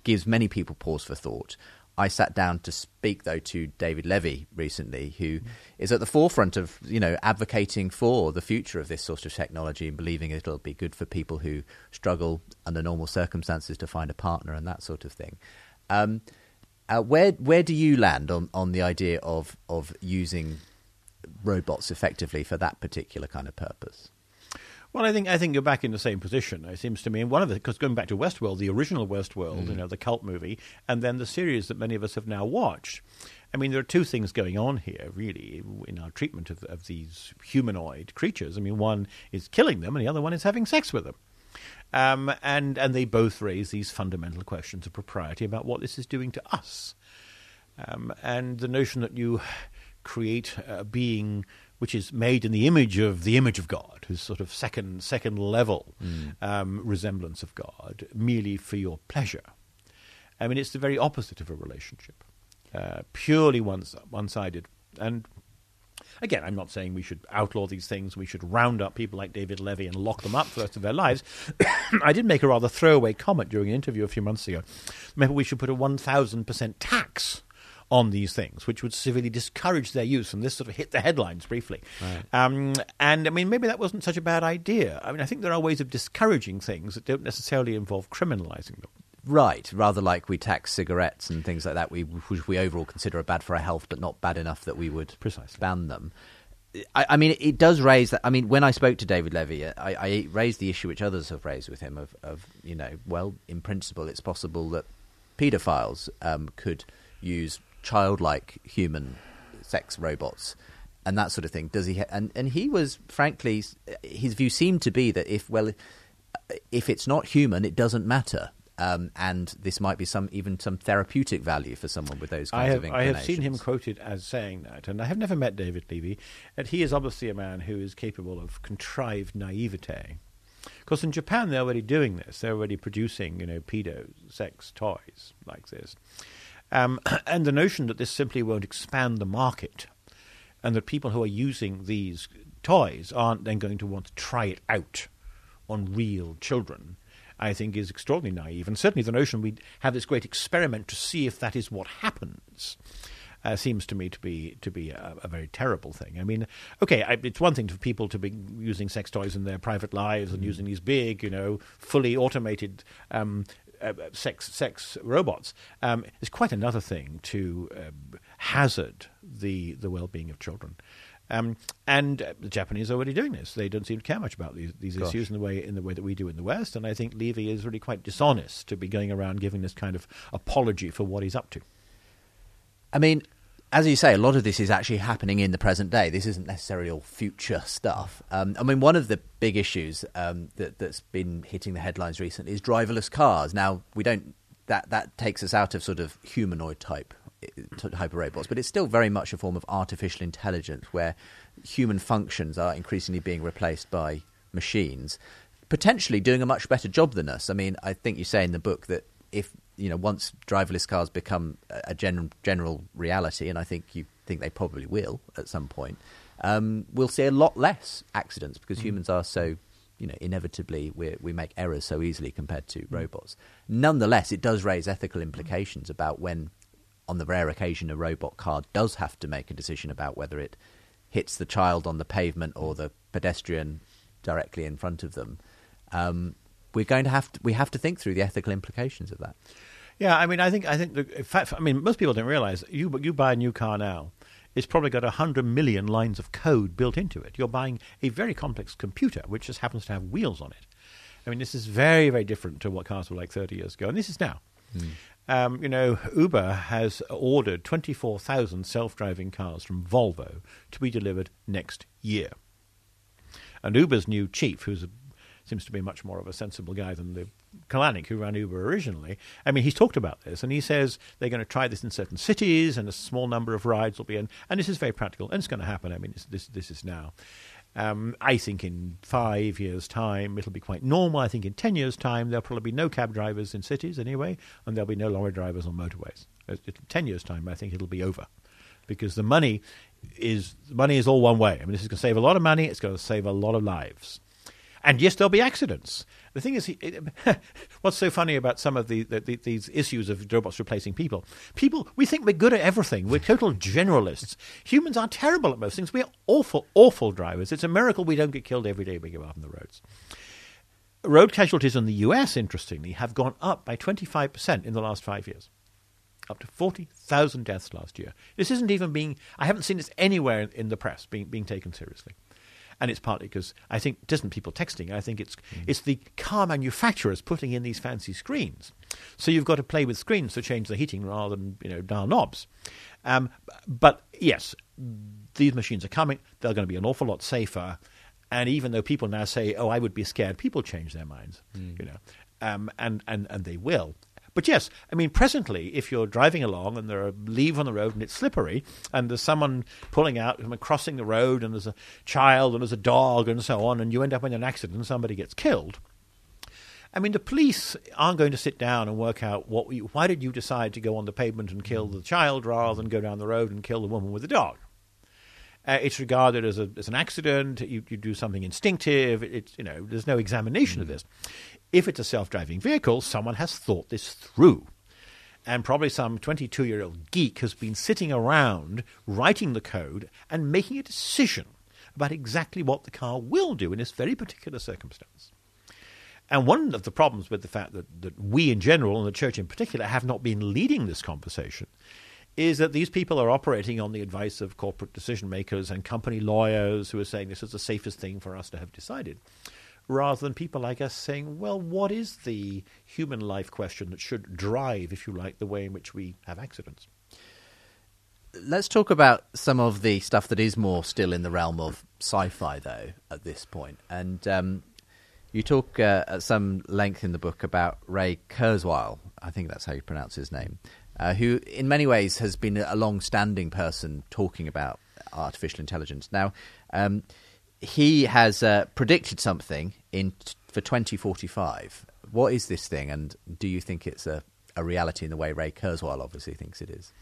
gives many people pause for thought. I sat down to speak though to David Levy recently, who is at the forefront of you know advocating for the future of this sort of technology and believing it'll be good for people who struggle under normal circumstances to find a partner and that sort of thing. Um, uh, where where do you land on, on the idea of of using robots effectively for that particular kind of purpose? Well, I think I think you're back in the same position. It seems to me, and one of the because going back to Westworld, the original Westworld, mm. you know, the cult movie, and then the series that many of us have now watched. I mean, there are two things going on here, really, in our treatment of, of these humanoid creatures. I mean, one is killing them, and the other one is having sex with them. Um, and and they both raise these fundamental questions of propriety about what this is doing to us, um, and the notion that you create a being which is made in the image of the image of God, who's sort of second second level mm. um, resemblance of God, merely for your pleasure. I mean, it's the very opposite of a relationship, uh, purely one one sided. And again, I'm not saying we should outlaw these things. We should round up people like David Levy and lock them up for the rest of their lives. I did make a rather throwaway comment during an interview a few months ago. Maybe we should put a 1,000% tax on these things, which would severely discourage their use. And this sort of hit the headlines briefly. Right. Um, and I mean, maybe that wasn't such a bad idea. I mean, I think there are ways of discouraging things that don't necessarily involve criminalizing them. Right, rather like we tax cigarettes and things like that, we, which we overall consider are bad for our health, but not bad enough that we would Precisely. ban them. I, I, mean, it does raise that. I mean, when I spoke to David Levy, I, I, raised the issue which others have raised with him of, of you know, well, in principle, it's possible that paedophiles um, could use childlike human sex robots and that sort of thing. Does he? Ha- and and he was frankly, his view seemed to be that if well, if it's not human, it doesn't matter. Um, and this might be some even some therapeutic value for someone with those kinds I have, of inclinations. I have seen him quoted as saying that, and I have never met David Levy, and he is obviously a man who is capable of contrived naivete. Because in Japan they're already doing this; they're already producing, you know, pedo sex toys like this. Um, and the notion that this simply won't expand the market and that people who are using these toys aren't then going to want to try it out on real children, I think is extraordinarily naive. And certainly the notion we'd have this great experiment to see if that is what happens. uh, seems to me to be to be a, a very terrible thing. I mean, okay, I, it's one thing for people to be using sex toys in their private lives and using these big, you know, fully automated. Um, uh, sex sex robots um, is quite another thing to uh, hazard the the well being of children. Um, and uh, the Japanese are already doing this. They don't seem to care much about these, these issues in the way in the way that we do in the West. And I think Levy is really quite dishonest to be going around giving this kind of apology for what he's up to. I mean, as you say, a lot of this is actually happening in the present day. This isn't necessarily all future stuff. Um, I mean, one of the big issues um, that, that's been hitting the headlines recently is driverless cars. Now, we don't that that takes us out of sort of humanoid type hyper robots, but it's still very much a form of artificial intelligence where human functions are increasingly being replaced by machines, potentially doing a much better job than us. I mean, I think you say in the book that if you know once driverless cars become a general general reality, and I think you think they probably will at some point, um, we'll see a lot less accidents because mm. humans are so you know, inevitably we we make errors so easily compared to mm. robots. Nonetheless, it does raise ethical implications about when on the rare occasion a robot car does have to make a decision about whether it hits the child on the pavement or the pedestrian directly in front of them, um, we're going to have to, we have to think through the ethical implications of that. Yeah, I mean, I think I think the, in fact, I mean, most people don't realize you you buy a new car now. It's probably got 100 million lines of code built into it. You're buying a very complex computer, which just happens to have wheels on it. I mean, this is very, very different to what cars were like 30 years ago, and this is now. Mm. Um, you know, Uber has ordered 24,000 self driving cars from Volvo to be delivered next year. And Uber's new chief, who seems to be much more of a sensible guy than the Kalanick who ran Uber originally. I mean, he's talked about this, and he says they're going to try this in certain cities, and a small number of rides will be in, and this is very practical, and it's going to happen. I mean, this this is now. Um, I think in five years' time it'll be quite normal. I think in ten years' time there'll probably be no cab drivers in cities anyway, and there'll be no lorry drivers on motorways. In ten years' time, I think it'll be over, because the money is the money is all one way. I mean, this is going to save a lot of money. It's going to save a lot of lives. And yes, there'll be accidents. The thing is, it, what's so funny about some of the, the, the, these issues of robots replacing people? People, we think we're good at everything. We're total generalists. Humans are terrible at most things. We're awful, awful drivers. It's a miracle we don't get killed every day we go out on the roads. Road casualties in the US, interestingly, have gone up by 25% in the last five years. Up to 40,000 deaths last year. This isn't even being, I haven't seen this anywhere in the press being, being taken seriously and it's partly because I think it isn't people texting. I think it's mm. it's the car manufacturers putting in these fancy screens. So you've got to play with screens to change the heating rather than you know dial knobs. Um, but yes, these machines are coming. They're going to be an awful lot safer. And even though people now say, "Oh, I would be scared," people change their minds. Mm. You know, um, and and and they will. But yes, I mean, presently, if you're driving along and there are leaves on the road and it's slippery, and there's someone pulling out, and crossing the road, and there's a child and there's a dog and so on, and you end up in an accident and somebody gets killed. I mean, the police aren't going to sit down and work out what. why did you decide to go on the pavement and kill the child rather than go down the road and kill the woman with the dog? Uh, it's regarded as, a, as an accident. You, you do something instinctive. It, it's you know, there's no examination mm. of this. If it's a self driving vehicle, someone has thought this through. And probably some 22 year old geek has been sitting around writing the code and making a decision about exactly what the car will do in this very particular circumstance. And one of the problems with the fact that, that we in general, and the church in particular, have not been leading this conversation is that these people are operating on the advice of corporate decision makers and company lawyers who are saying this is the safest thing for us to have decided rather than people like us saying, well, what is the human life question that should drive, if you like, the way in which we have accidents? Let's talk about some of the stuff that is more still in the realm of sci fi, though, at this point. And um, you talk uh, at some length in the book about Ray Kurzweil, I think that's how you pronounce his name, uh, who in many ways has been a long standing person talking about artificial intelligence. Now, um, he has uh, predicted something in for 2045. What is this thing, and do you think it's a, a reality in the way Ray Kurzweil obviously thinks it is?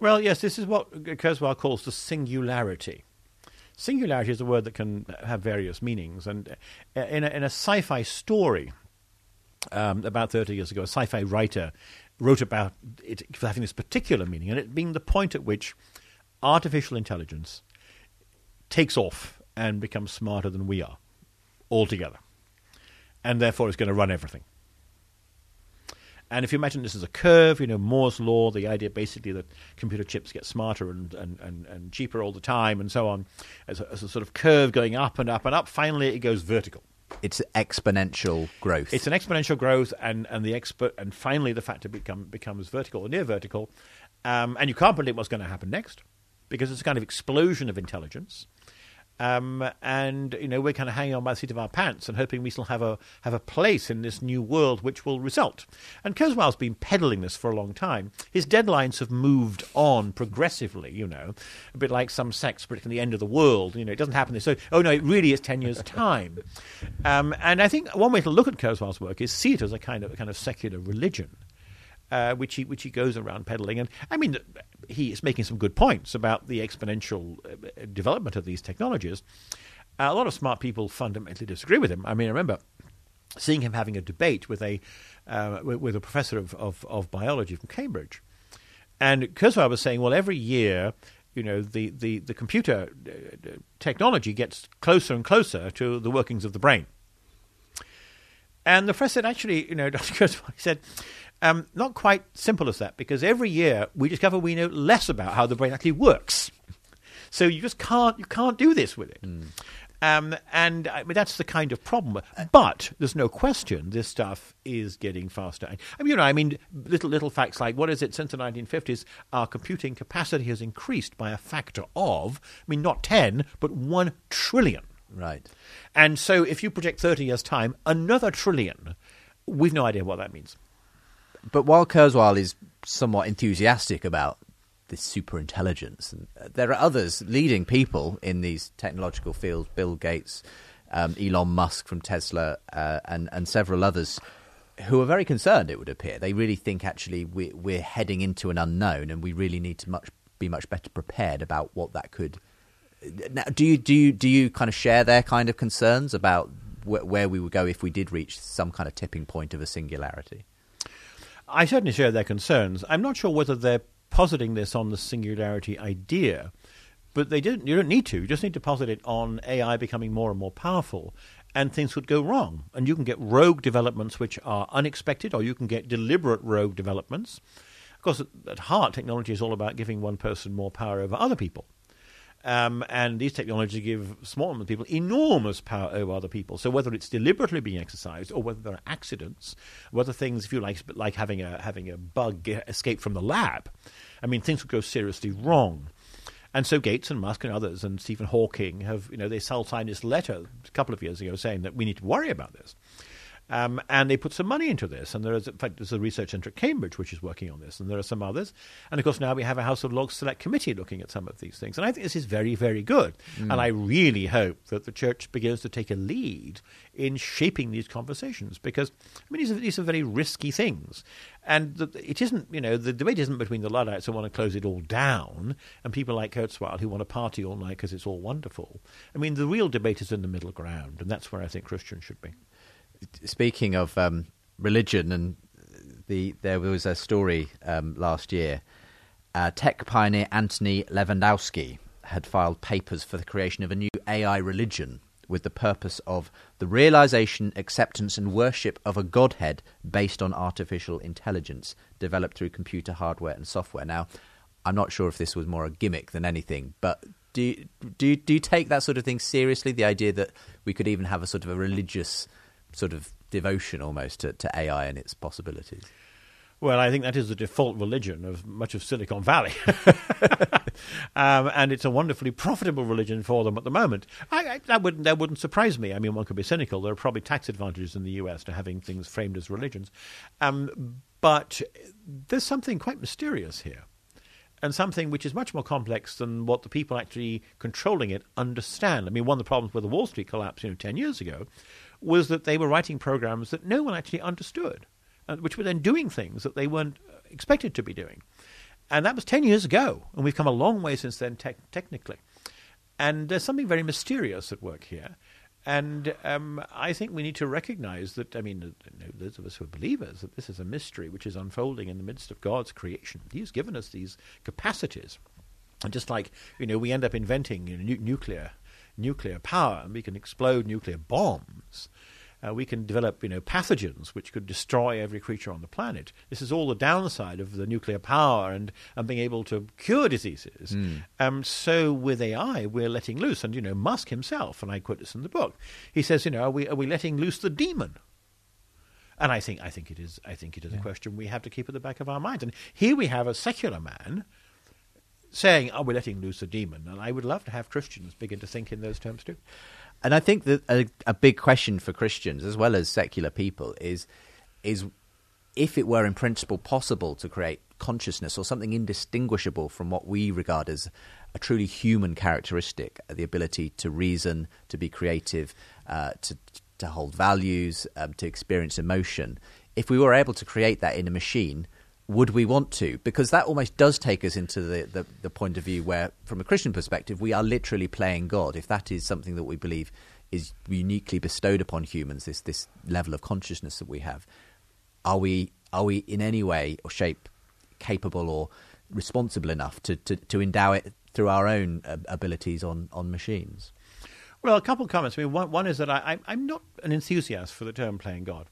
Well, yes, this is what Kurzweil calls the singularity. Singularity is a word that can have various meanings, and uh, in a, in a sci-fi story um, about 30 years ago, a sci-fi writer wrote about it having this particular meaning, and it being the point at which artificial intelligence takes off and becomes smarter than we are altogether, and therefore it's going to run everything. And if you imagine this as a curve, you know, Moore's law, the idea basically that computer chips get smarter and, and, and, and cheaper all the time and so on, as a, as a sort of curve going up and up and up, finally it goes vertical. It's exponential growth. It's an exponential growth, and, and the expert, and finally the factor become, becomes vertical or near vertical, um, and you can't predict what's going to happen next because it's a kind of explosion of intelligence. Um, and you know we're kind of hanging on by the seat of our pants and hoping we still have a have a place in this new world which will result. And Kurzweil's been peddling this for a long time. His deadlines have moved on progressively. You know, a bit like some sects predicting the end of the world. You know, it doesn't happen this. So, oh no, it really is ten years' time. Um, and I think one way to look at Kurzweil's work is see it as a kind of a kind of secular religion. Uh, which he which he goes around peddling, and I mean, he is making some good points about the exponential uh, development of these technologies. A lot of smart people fundamentally disagree with him. I mean, I remember seeing him having a debate with a uh, with, with, a professor of, of, of, biology from Cambridge, and Kurzweil was saying, well, every year. You know the, the, the computer uh, technology gets closer and closer to the workings of the brain. And the professor said, actually, you know, Dr. Kurzweil, said, um, not quite simple as that, because every year we discover we know less about how the brain actually works. So you just can't you can't do this with it. Mm. Um, and I mean, that's the kind of problem. But there's no question this stuff is getting faster. I mean, you know, I mean, little little facts like what is it? Since the 1950s, our computing capacity has increased by a factor of, I mean, not ten, but one trillion. Right. And so, if you project 30 years' time, another trillion. We've no idea what that means. But while Kurzweil is somewhat enthusiastic about this super intelligence, and uh, there are others leading people in these technological fields, Bill Gates, um, Elon Musk from Tesla, uh, and, and several others who are very concerned, it would appear. They really think actually we, we're heading into an unknown and we really need to much, be much better prepared about what that could. Now, do you do you do you kind of share their kind of concerns about wh- where we would go if we did reach some kind of tipping point of a singularity? I certainly share their concerns. I'm not sure whether they're positing this on the singularity idea, but they didn't. You don't need to. You just need to posit it on AI becoming more and more powerful, and things would go wrong. And you can get rogue developments which are unexpected, or you can get deliberate rogue developments. Of course, at heart, technology is all about giving one person more power over other people. Um, and these technologies give small people enormous power over other people. So whether it's deliberately being exercised or whether there are accidents, whether things, if you like, like having a having a bug escape from the lab, I mean, things would go seriously wrong. And so Gates and Musk and others and Stephen Hawking have, you know, they signed this letter a couple of years ago saying that we need to worry about this. Um, and they put some money into this. And there is, in fact, there's a research center at Cambridge which is working on this, and there are some others. And of course, now we have a House of Lords Select Committee looking at some of these things. And I think this is very, very good. Mm. And I really hope that the church begins to take a lead in shaping these conversations because, I mean, these are, these are very risky things. And the, it isn't, you know, the debate isn't between the Luddites who want to close it all down and people like Kurzweil who want to party all night because it's all wonderful. I mean, the real debate is in the middle ground, and that's where I think Christians should be speaking of um, religion, and the there was a story um, last year. Uh, tech pioneer Anthony Levandowski had filed papers for the creation of a new AI religion with the purpose of the realization, acceptance, and worship of a godhead based on artificial intelligence developed through computer hardware and software. Now, I'm not sure if this was more a gimmick than anything, but do do do you take that sort of thing seriously? The idea that we could even have a sort of a religious sort of devotion almost to, to AI and its possibilities. Well, I think that is the default religion of much of Silicon Valley. um, and it's a wonderfully profitable religion for them at the moment. I, I, that, wouldn't, that wouldn't surprise me. I mean, one could be cynical. There are probably tax advantages in the US to having things framed as religions. Um, but there's something quite mysterious here. And something which is much more complex than what the people actually controlling it understand. I mean, one of the problems with the Wall Street collapse, you know, 10 years ago was that they were writing programs that no one actually understood, uh, which were then doing things that they weren't uh, expected to be doing. And that was 10 years ago, and we've come a long way since then te- technically. And there's something very mysterious at work here. And um, I think we need to recognize that, I mean, those of us who are believers, that this is a mystery which is unfolding in the midst of God's creation. He's given us these capacities. And just like, you know, we end up inventing you know, nu- nuclear, nuclear power and we can explode nuclear bombs, uh, we can develop, you know, pathogens which could destroy every creature on the planet. This is all the downside of the nuclear power and, and being able to cure diseases. Mm. Um, so with AI, we're letting loose, and you know, Musk himself, and I quote this in the book, he says, you know, are we are we letting loose the demon? And I think I think it is I think it is Yeah. a question we have to keep at the back of our minds. And here we have a secular man saying, "Are we letting loose a demon?" And I would love to have Christians begin to think in those terms too. And I think that a, a big question for Christians as well as secular people is is if it were in principle possible to create consciousness or something indistinguishable from what we regard as a truly human characteristic, the ability to reason, to be creative, uh, to to hold values, um, to experience emotion. If we were able to create that in a machine, would we want to? Because that almost does take us into the, the, the point of view where, from a Christian perspective, we are literally playing God. If that is something that we believe is uniquely bestowed upon humans, this this level of consciousness that we have, are we are we in any way or shape capable or responsible enough to, to, to endow it through our own uh, abilities on, on machines? Well, a couple of comments. I mean, one, one is that I, I, I'm not an enthusiast for the term playing God.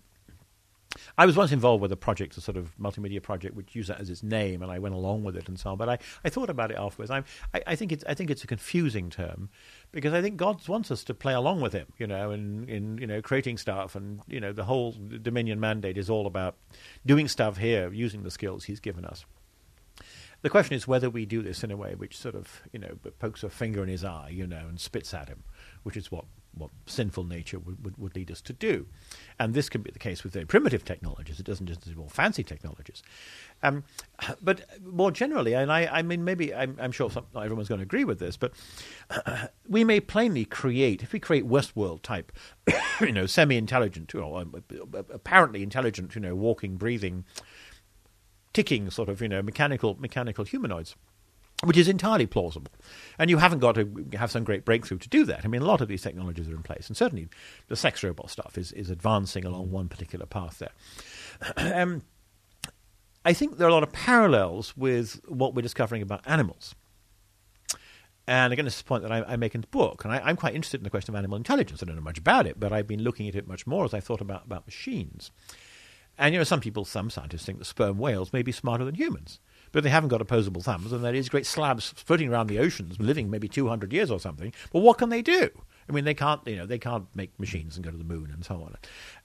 I was once involved with a project, a sort of multimedia project, which used that as its name, and I went along with it and so on. But I, I thought about it afterwards. I'm, I, I think it's I think it's a confusing term because I think God wants us to play along with Him, you know, in, in you know creating stuff, and you know the whole Dominion mandate is all about doing stuff here, using the skills He's given us. The question is whether we do this in a way which sort of, you know, pokes a finger in his eye, you know, and spits at him, which is what, what sinful nature would, would, would lead us to do. And this can be the case with very primitive technologies. It doesn't just involve fancy technologies. Um, but more generally, and I, I mean, maybe I'm, I'm sure some, not everyone's going to agree with this, but we may plainly create, if we create Westworld type, you know, semi-intelligent, you know, um, apparently intelligent, you know, walking, breathing, ticking sort of you know mechanical mechanical humanoids which is entirely plausible. And you haven't got to have some great breakthrough to do that. I mean a lot of these technologies are in place and certainly the sex robot stuff is, is advancing along one particular path there. Um, i think there are a lot of parallels with what we're discovering about animals. And again, this is a point that I, I make in the book, and I, am quite interested in the question of animal intelligence. I don't know much about it, but I've been looking at it much more as I thought about, about machines. And you know, some people, some scientists think that sperm whales may be smarter than humans, but they haven't got opposable thumbs, and there is great slabs floating around the oceans, living maybe 200 years or something. But what can they do? I mean, they can't, you know, they can't make machines and go to the moon and so on.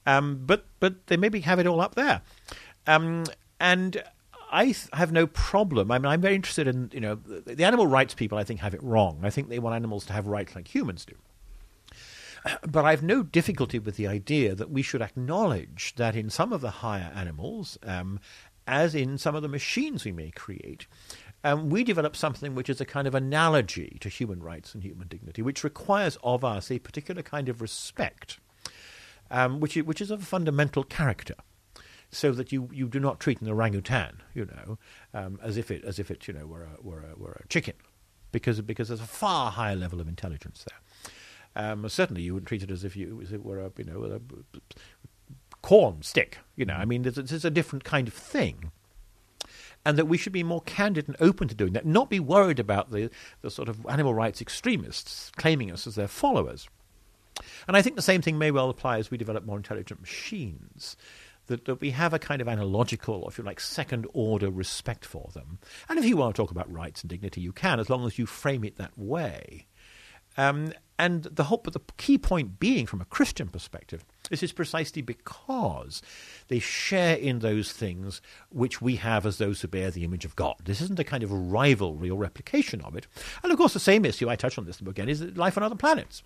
Um, but but they maybe have it all up there, um, and I th- have no problem. I mean, I'm very interested in, you know, the, the animal rights people. I think have it wrong. I think they want animals to have rights like humans do. But I have no difficulty with the idea that we should acknowledge that in some of the higher animals, um, as in some of the machines we may create, um, we develop something which is a kind of analogy to human rights and human dignity, which requires of us a particular kind of respect, um, which, is, which is of a fundamental character. So that you, you do not treat an orangutan, you know, um, as if it as if it you know were a, were a, were a chicken, because because there's a far higher level of intelligence there. Um, certainly, you wouldn't treat it as if you as it were a you know a corn stick. You know, I mean, there's, there's a different kind of thing, and that we should be more candid and open to doing that. Not be worried about the the sort of animal rights extremists claiming us as their followers. And I think the same thing may well apply as we develop more intelligent machines. That, that we have a kind of analogical, if you like, second order respect for them. And if you want to talk about rights and dignity, you can, as long as you frame it that way. Um, and the whole, but the key point being, from a Christian perspective, this is precisely because they share in those things which we have as those who bear the image of God. This isn't a kind of rivalry or replication of it. And of course, the same issue I touch on this again is life on other planets.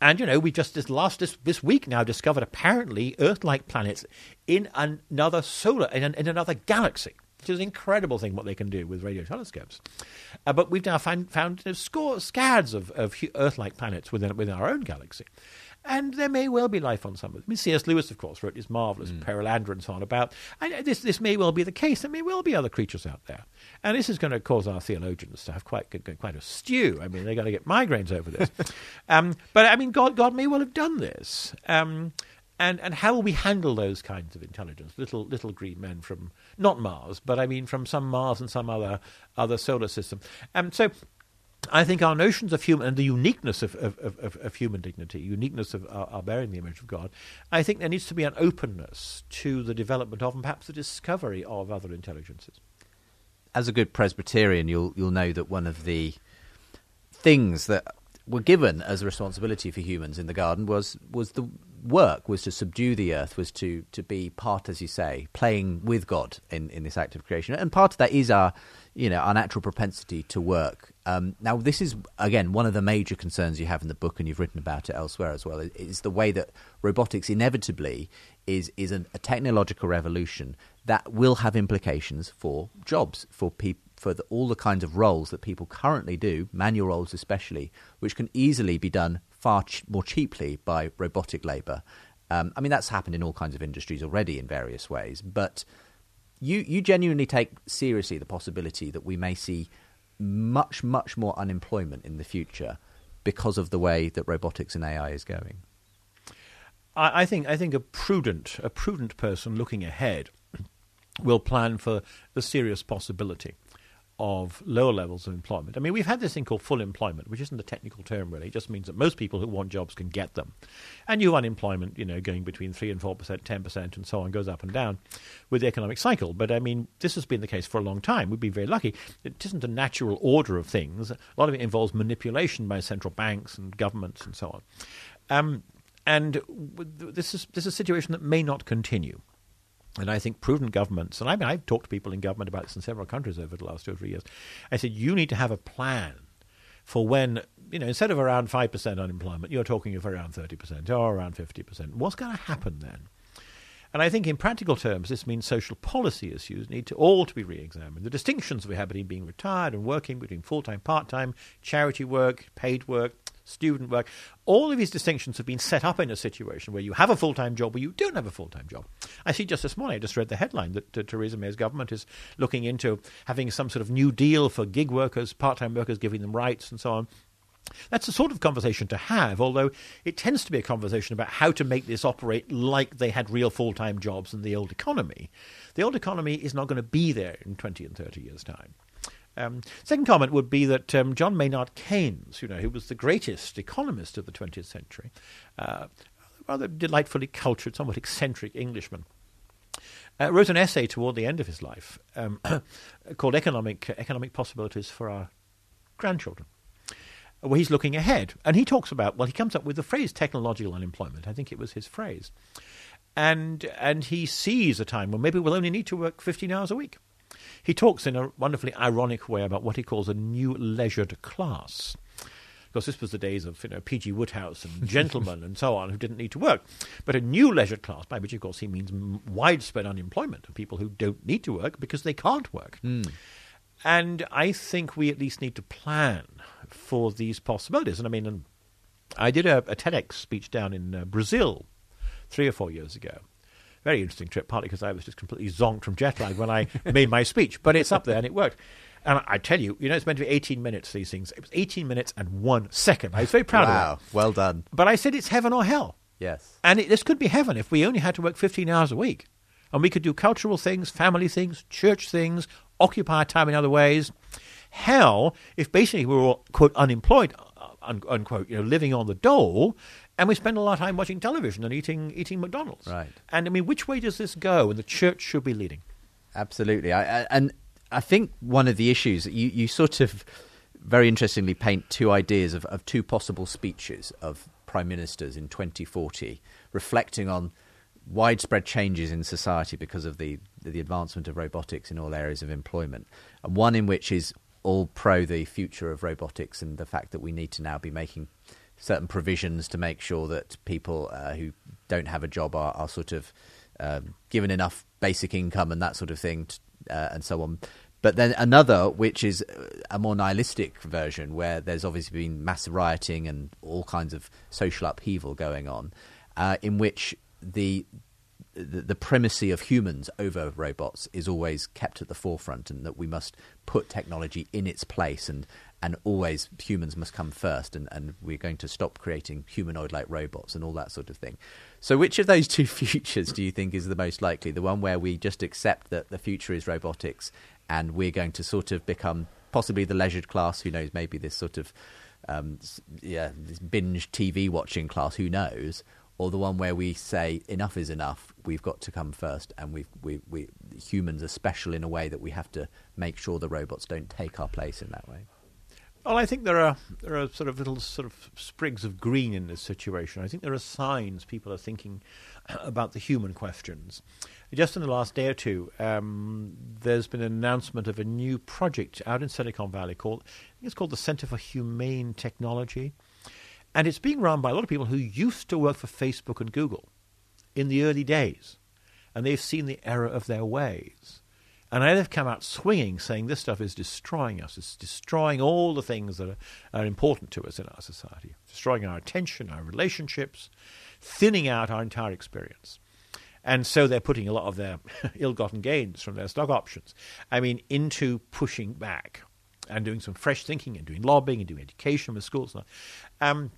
And you know, we just this last this, this week now discovered apparently Earth-like planets in another solar in, an, in another galaxy which is an incredible thing what they can do with radio telescopes. Uh, but we've now found, found you know, scores, scads of, of Earth-like planets within, within our own galaxy. And there may well be life on some of them. I mean, C.S. Lewis, of course, wrote his marvellous Perelandra and so on about, and this, this may well be the case. There may well be other creatures out there. And this is going to cause our theologians to have quite, quite a stew. I mean, they're going to get migraines over this. um, but, I mean, God, God may well have done this. Um, and and how will we handle those kinds of intelligence? Little little green men from not Mars, but I mean from some Mars and some other other solar system. And so I think our notions of human and the uniqueness of, of, of, of human dignity, uniqueness of our, our, bearing the image of God, I think there needs to be an openness to the development of and perhaps the discovery of other intelligences. As a good Presbyterian, you'll you'll know that one of the things that were given as a responsibility for humans in the garden was was the work was to subdue the earth was to to be part as you say playing with god in in this act of creation. And part of that is our you know our natural propensity to work. Um, now this is again one of the major concerns you have in the book and you've written about it elsewhere as well is the way that robotics inevitably is is an, a technological revolution that will have implications for jobs for people for the, all the kinds of roles that people currently do, manual roles especially, which can easily be done far ch- more cheaply by robotic labour. Um, I mean, that's happened in all kinds of industries already in various ways, but you, you genuinely take seriously the possibility that we may see much, much more unemployment in the future because of the way that robotics and AI is going. I, I think I think a prudent a prudent person looking ahead will plan for the serious possibility of lower levels of employment. I mean, we've had this thing called full employment, which isn't a technical term really. It just means that most people who want jobs can get them. And you have unemployment, you know, going between 3 and 4%, 10%, and so on, goes up and down with the economic cycle. But I mean, this has been the case for a long time. We'd be very lucky. It isn't a natural order of things. A lot of it involves manipulation by central banks and governments and so on. Um, and this is, this is a situation that may not continue. And I think prudent governments, and I mean, I've talked to people in government about this in several countries over the last two or three years. I said, you need to have a plan for when, you know, instead of around 5% unemployment, you're talking of around 30% or around 50%. What's going to happen then? And I think in practical terms, this means social policy issues need to all to be re-examined. The distinctions we have between being retired and working, between full-time, part-time, charity work, paid work, student work. All of these distinctions have been set up in a situation where you have a full time job or you don't have a full time job. I see just this morning, I just read the headline that uh, Theresa May's government is looking into having some sort of new deal for gig workers, part time workers, giving them rights and so on. That's the sort of conversation to have, although it tends to be a conversation about how to make this operate like they had real full time jobs in the old economy. The old economy is not going to be there in 20 and 30 years' time. Um, second comment would be that um, John Maynard Keynes, you know, who was the greatest economist of the 20th century, uh, rather delightfully cultured, somewhat eccentric Englishman, uh, wrote an essay toward the end of his life um, called "Economic Economic Possibilities for Our Grandchildren." Where he's looking ahead, and he talks about well, he comes up with the phrase "technological unemployment." I think it was his phrase, and and he sees a time when maybe we'll only need to work 15 hours a week he talks in a wonderfully ironic way about what he calls a new leisured class. Because this was the days of you know P.G. Wodehouse and gentlemen and so on who didn't need to work. But a new leisured class, by which of course he means widespread unemployment of people who don't need to work because they can't work. Mm. And I think we at least need to plan for these possibilities. And I mean, I did a, a TEDx speech down in uh, Brazil three or four years ago very interesting trip, partly because I was just completely zonked from jet lag when I made my speech. But it's up there and it worked. And I tell you, you know, it's meant to be 18 minutes, these things. It was 18 minutes and one second. I was very proud wow, of that. well done. But I said it's heaven or hell. Yes. And it, this could be heaven if we only had to work 15 hours a week. And we could do cultural things, family things, church things, occupy our time in other ways. Hell, if basically we were, quote, unemployed, uh, unquote, you know, living on the dole, and we spend a lot of time watching television and eating eating McDonald's. Right. And I mean, which way does this go? And the church should be leading. Absolutely. I, I, and I think one of the issues that you you sort of very interestingly paint two ideas of, of two possible speeches of prime ministers in 2040, reflecting on widespread changes in society because of the the advancement of robotics in all areas of employment, and one in which is all pro the future of robotics and the fact that we need to now be making certain provisions to make sure that people uh, who don't have a job are, are sort of um, given enough basic income and that sort of thing, to, uh, and so on. But then another, which is a more nihilistic version, where there's obviously been mass rioting and all kinds of social upheaval going on, uh, in which the, the the primacy of humans over robots is always kept at the forefront, and that we must put technology in its place, and and always humans must come first, and, and we're going to stop creating humanoid-like robots and all that sort of thing. So, which of those two futures do you think is the most likely? The one where we just accept that the future is robotics, and we're going to sort of become possibly the leisured class. Who knows? Maybe this sort of um, yeah, this binge TV watching class. Who knows? Or the one where we say enough is enough. We've got to come first, and we we we humans are special in a way that we have to make sure the robots don't take our place in that way. Well, I think there are there are sort of little sort of sprigs of green in this situation. I think there are signs people are thinking about the human questions. Just in the last day or two, um, there's been an announcement of a new project out in Silicon Valley called I think it's called the Center for Humane Technology, and it's being run by a lot of people who used to work for Facebook and Google in the early days, and they've seen the error of their ways. And they've come out swinging, saying this stuff is destroying us. It's destroying all the things that are, are important to us in our society, destroying our attention, our relationships, thinning out our entire experience. And so they're putting a lot of their ill gotten gains from their stock options, I mean, into pushing back and doing some fresh thinking and doing lobbying and doing education with schools. Um,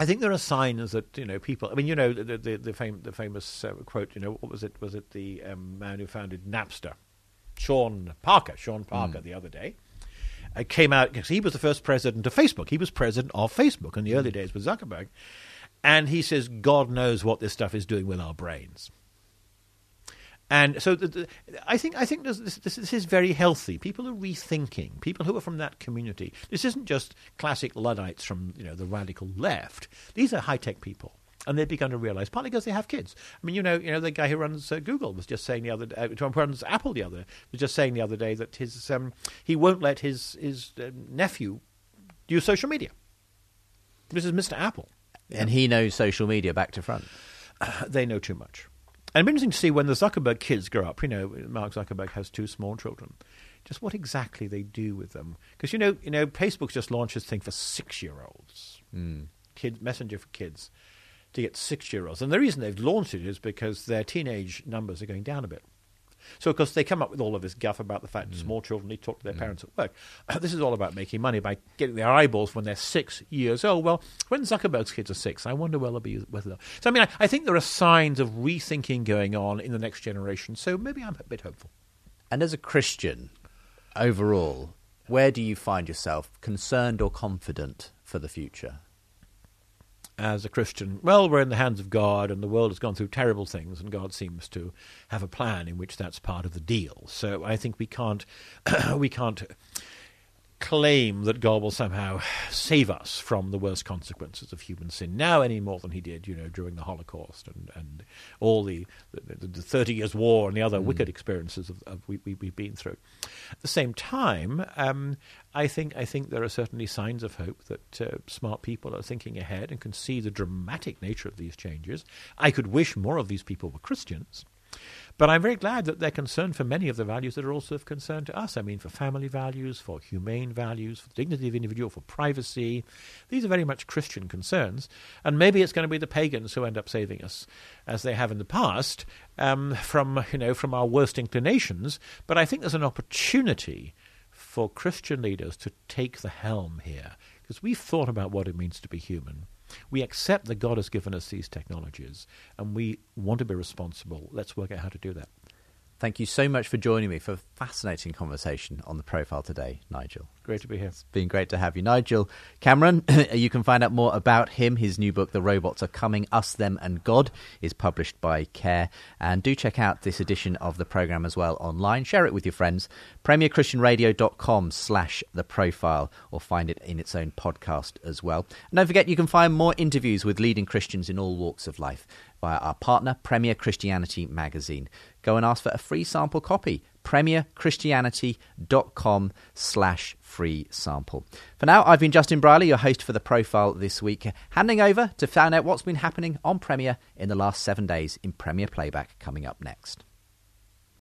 I think there are signs that you know people. I mean, you know the the, the, fam- the famous uh, quote. You know, what was it? Was it the um, man who founded Napster? Sean Parker, Sean Parker, mm. the other day, uh, came out because he was the first president of Facebook. He was president of Facebook in the early days with Zuckerberg, and he says, "God knows what this stuff is doing with our brains." And so, the, the, I think I think this, this, this, is very healthy. People are rethinking. People who are from that community. This isn't just classic luddites from you know the radical left. These are high tech people and they've begun to realize, partly because they have kids. I mean, you know, you know, the guy who runs uh, Google was just saying the other, uh, who runs Apple the other, was just saying the other day that his um, he won't let his his uh, nephew use social media. This is Mr. Apple, and he knows social media back to front. Uh, they know too much. And it'll be interesting to see when the Zuckerberg kids grow up. You know, Mark Zuckerberg has two small children. Just what exactly they do with them, because you know, you know, Facebook's just launched this thing for six-year-olds, mm. kid messenger for kids to get six year olds. And the reason they've launched it is because their teenage numbers are going down a bit. So, of course, they come up with all of this guff about the fact mm. small children need to talk to their mm. parents at work. this is all about making money by getting their eyeballs when they're six years old. Well, when Zuckerberg's kids are six, I wonder whether they'll be with them. So, I mean, I, I think there are signs of rethinking going on in the next generation. So maybe I'm a bit hopeful. And as a Christian, overall, where do you find yourself concerned or confident for the future? As a Christian, well, we're in the hands of God, and the world has gone through terrible things, and God seems to have a plan in which that's part of the deal. So I think we can't we can't claim that God will somehow save us from the worst consequences of human sin now any more than he did, you know, during the Holocaust and, and all the, the, the Thirty Years' War and the other mm. wicked experiences of, of we, we, have been through. At the same time, um, I think I think there are certainly signs of hope that uh, smart people are thinking ahead and can see the dramatic nature of these changes. I could wish more of these people were Christians. But I'm very glad that they're concerned for many of the values that are also of concern to us. I mean, for family values, for humane values, for the dignity of the individual, for privacy. These are very much Christian concerns. And maybe it's going to be the pagans who end up saving us, as they have in the past, um, from, you know, from our worst inclinations. But I think there's an opportunity for Christian leaders to take the helm here, because we've thought about what it means to be human. We accept that God has given us these technologies and we want to be responsible. Let's work out how to do that. Thank you so much for joining me for a fascinating conversation on the profile today, Nigel. Great to be here. It's been great to have you. Nigel Cameron, you can find out more about him. His new book, The Robots Are Coming Us, Them and God, is published by Care. And do check out this edition of the programme as well online. Share it with your friends. PremierChristianRadio.com slash the profile or find it in its own podcast as well. And don't forget, you can find more interviews with leading Christians in all walks of life via our partner, Premier Christianity Magazine. Go and ask for a free sample copy, premierchristianity.com slash free sample. For now, I've been Justin Brierley, your host for The Profile this week, handing over to find out what's been happening on Premier in the last seven days in Premier Playback coming up next.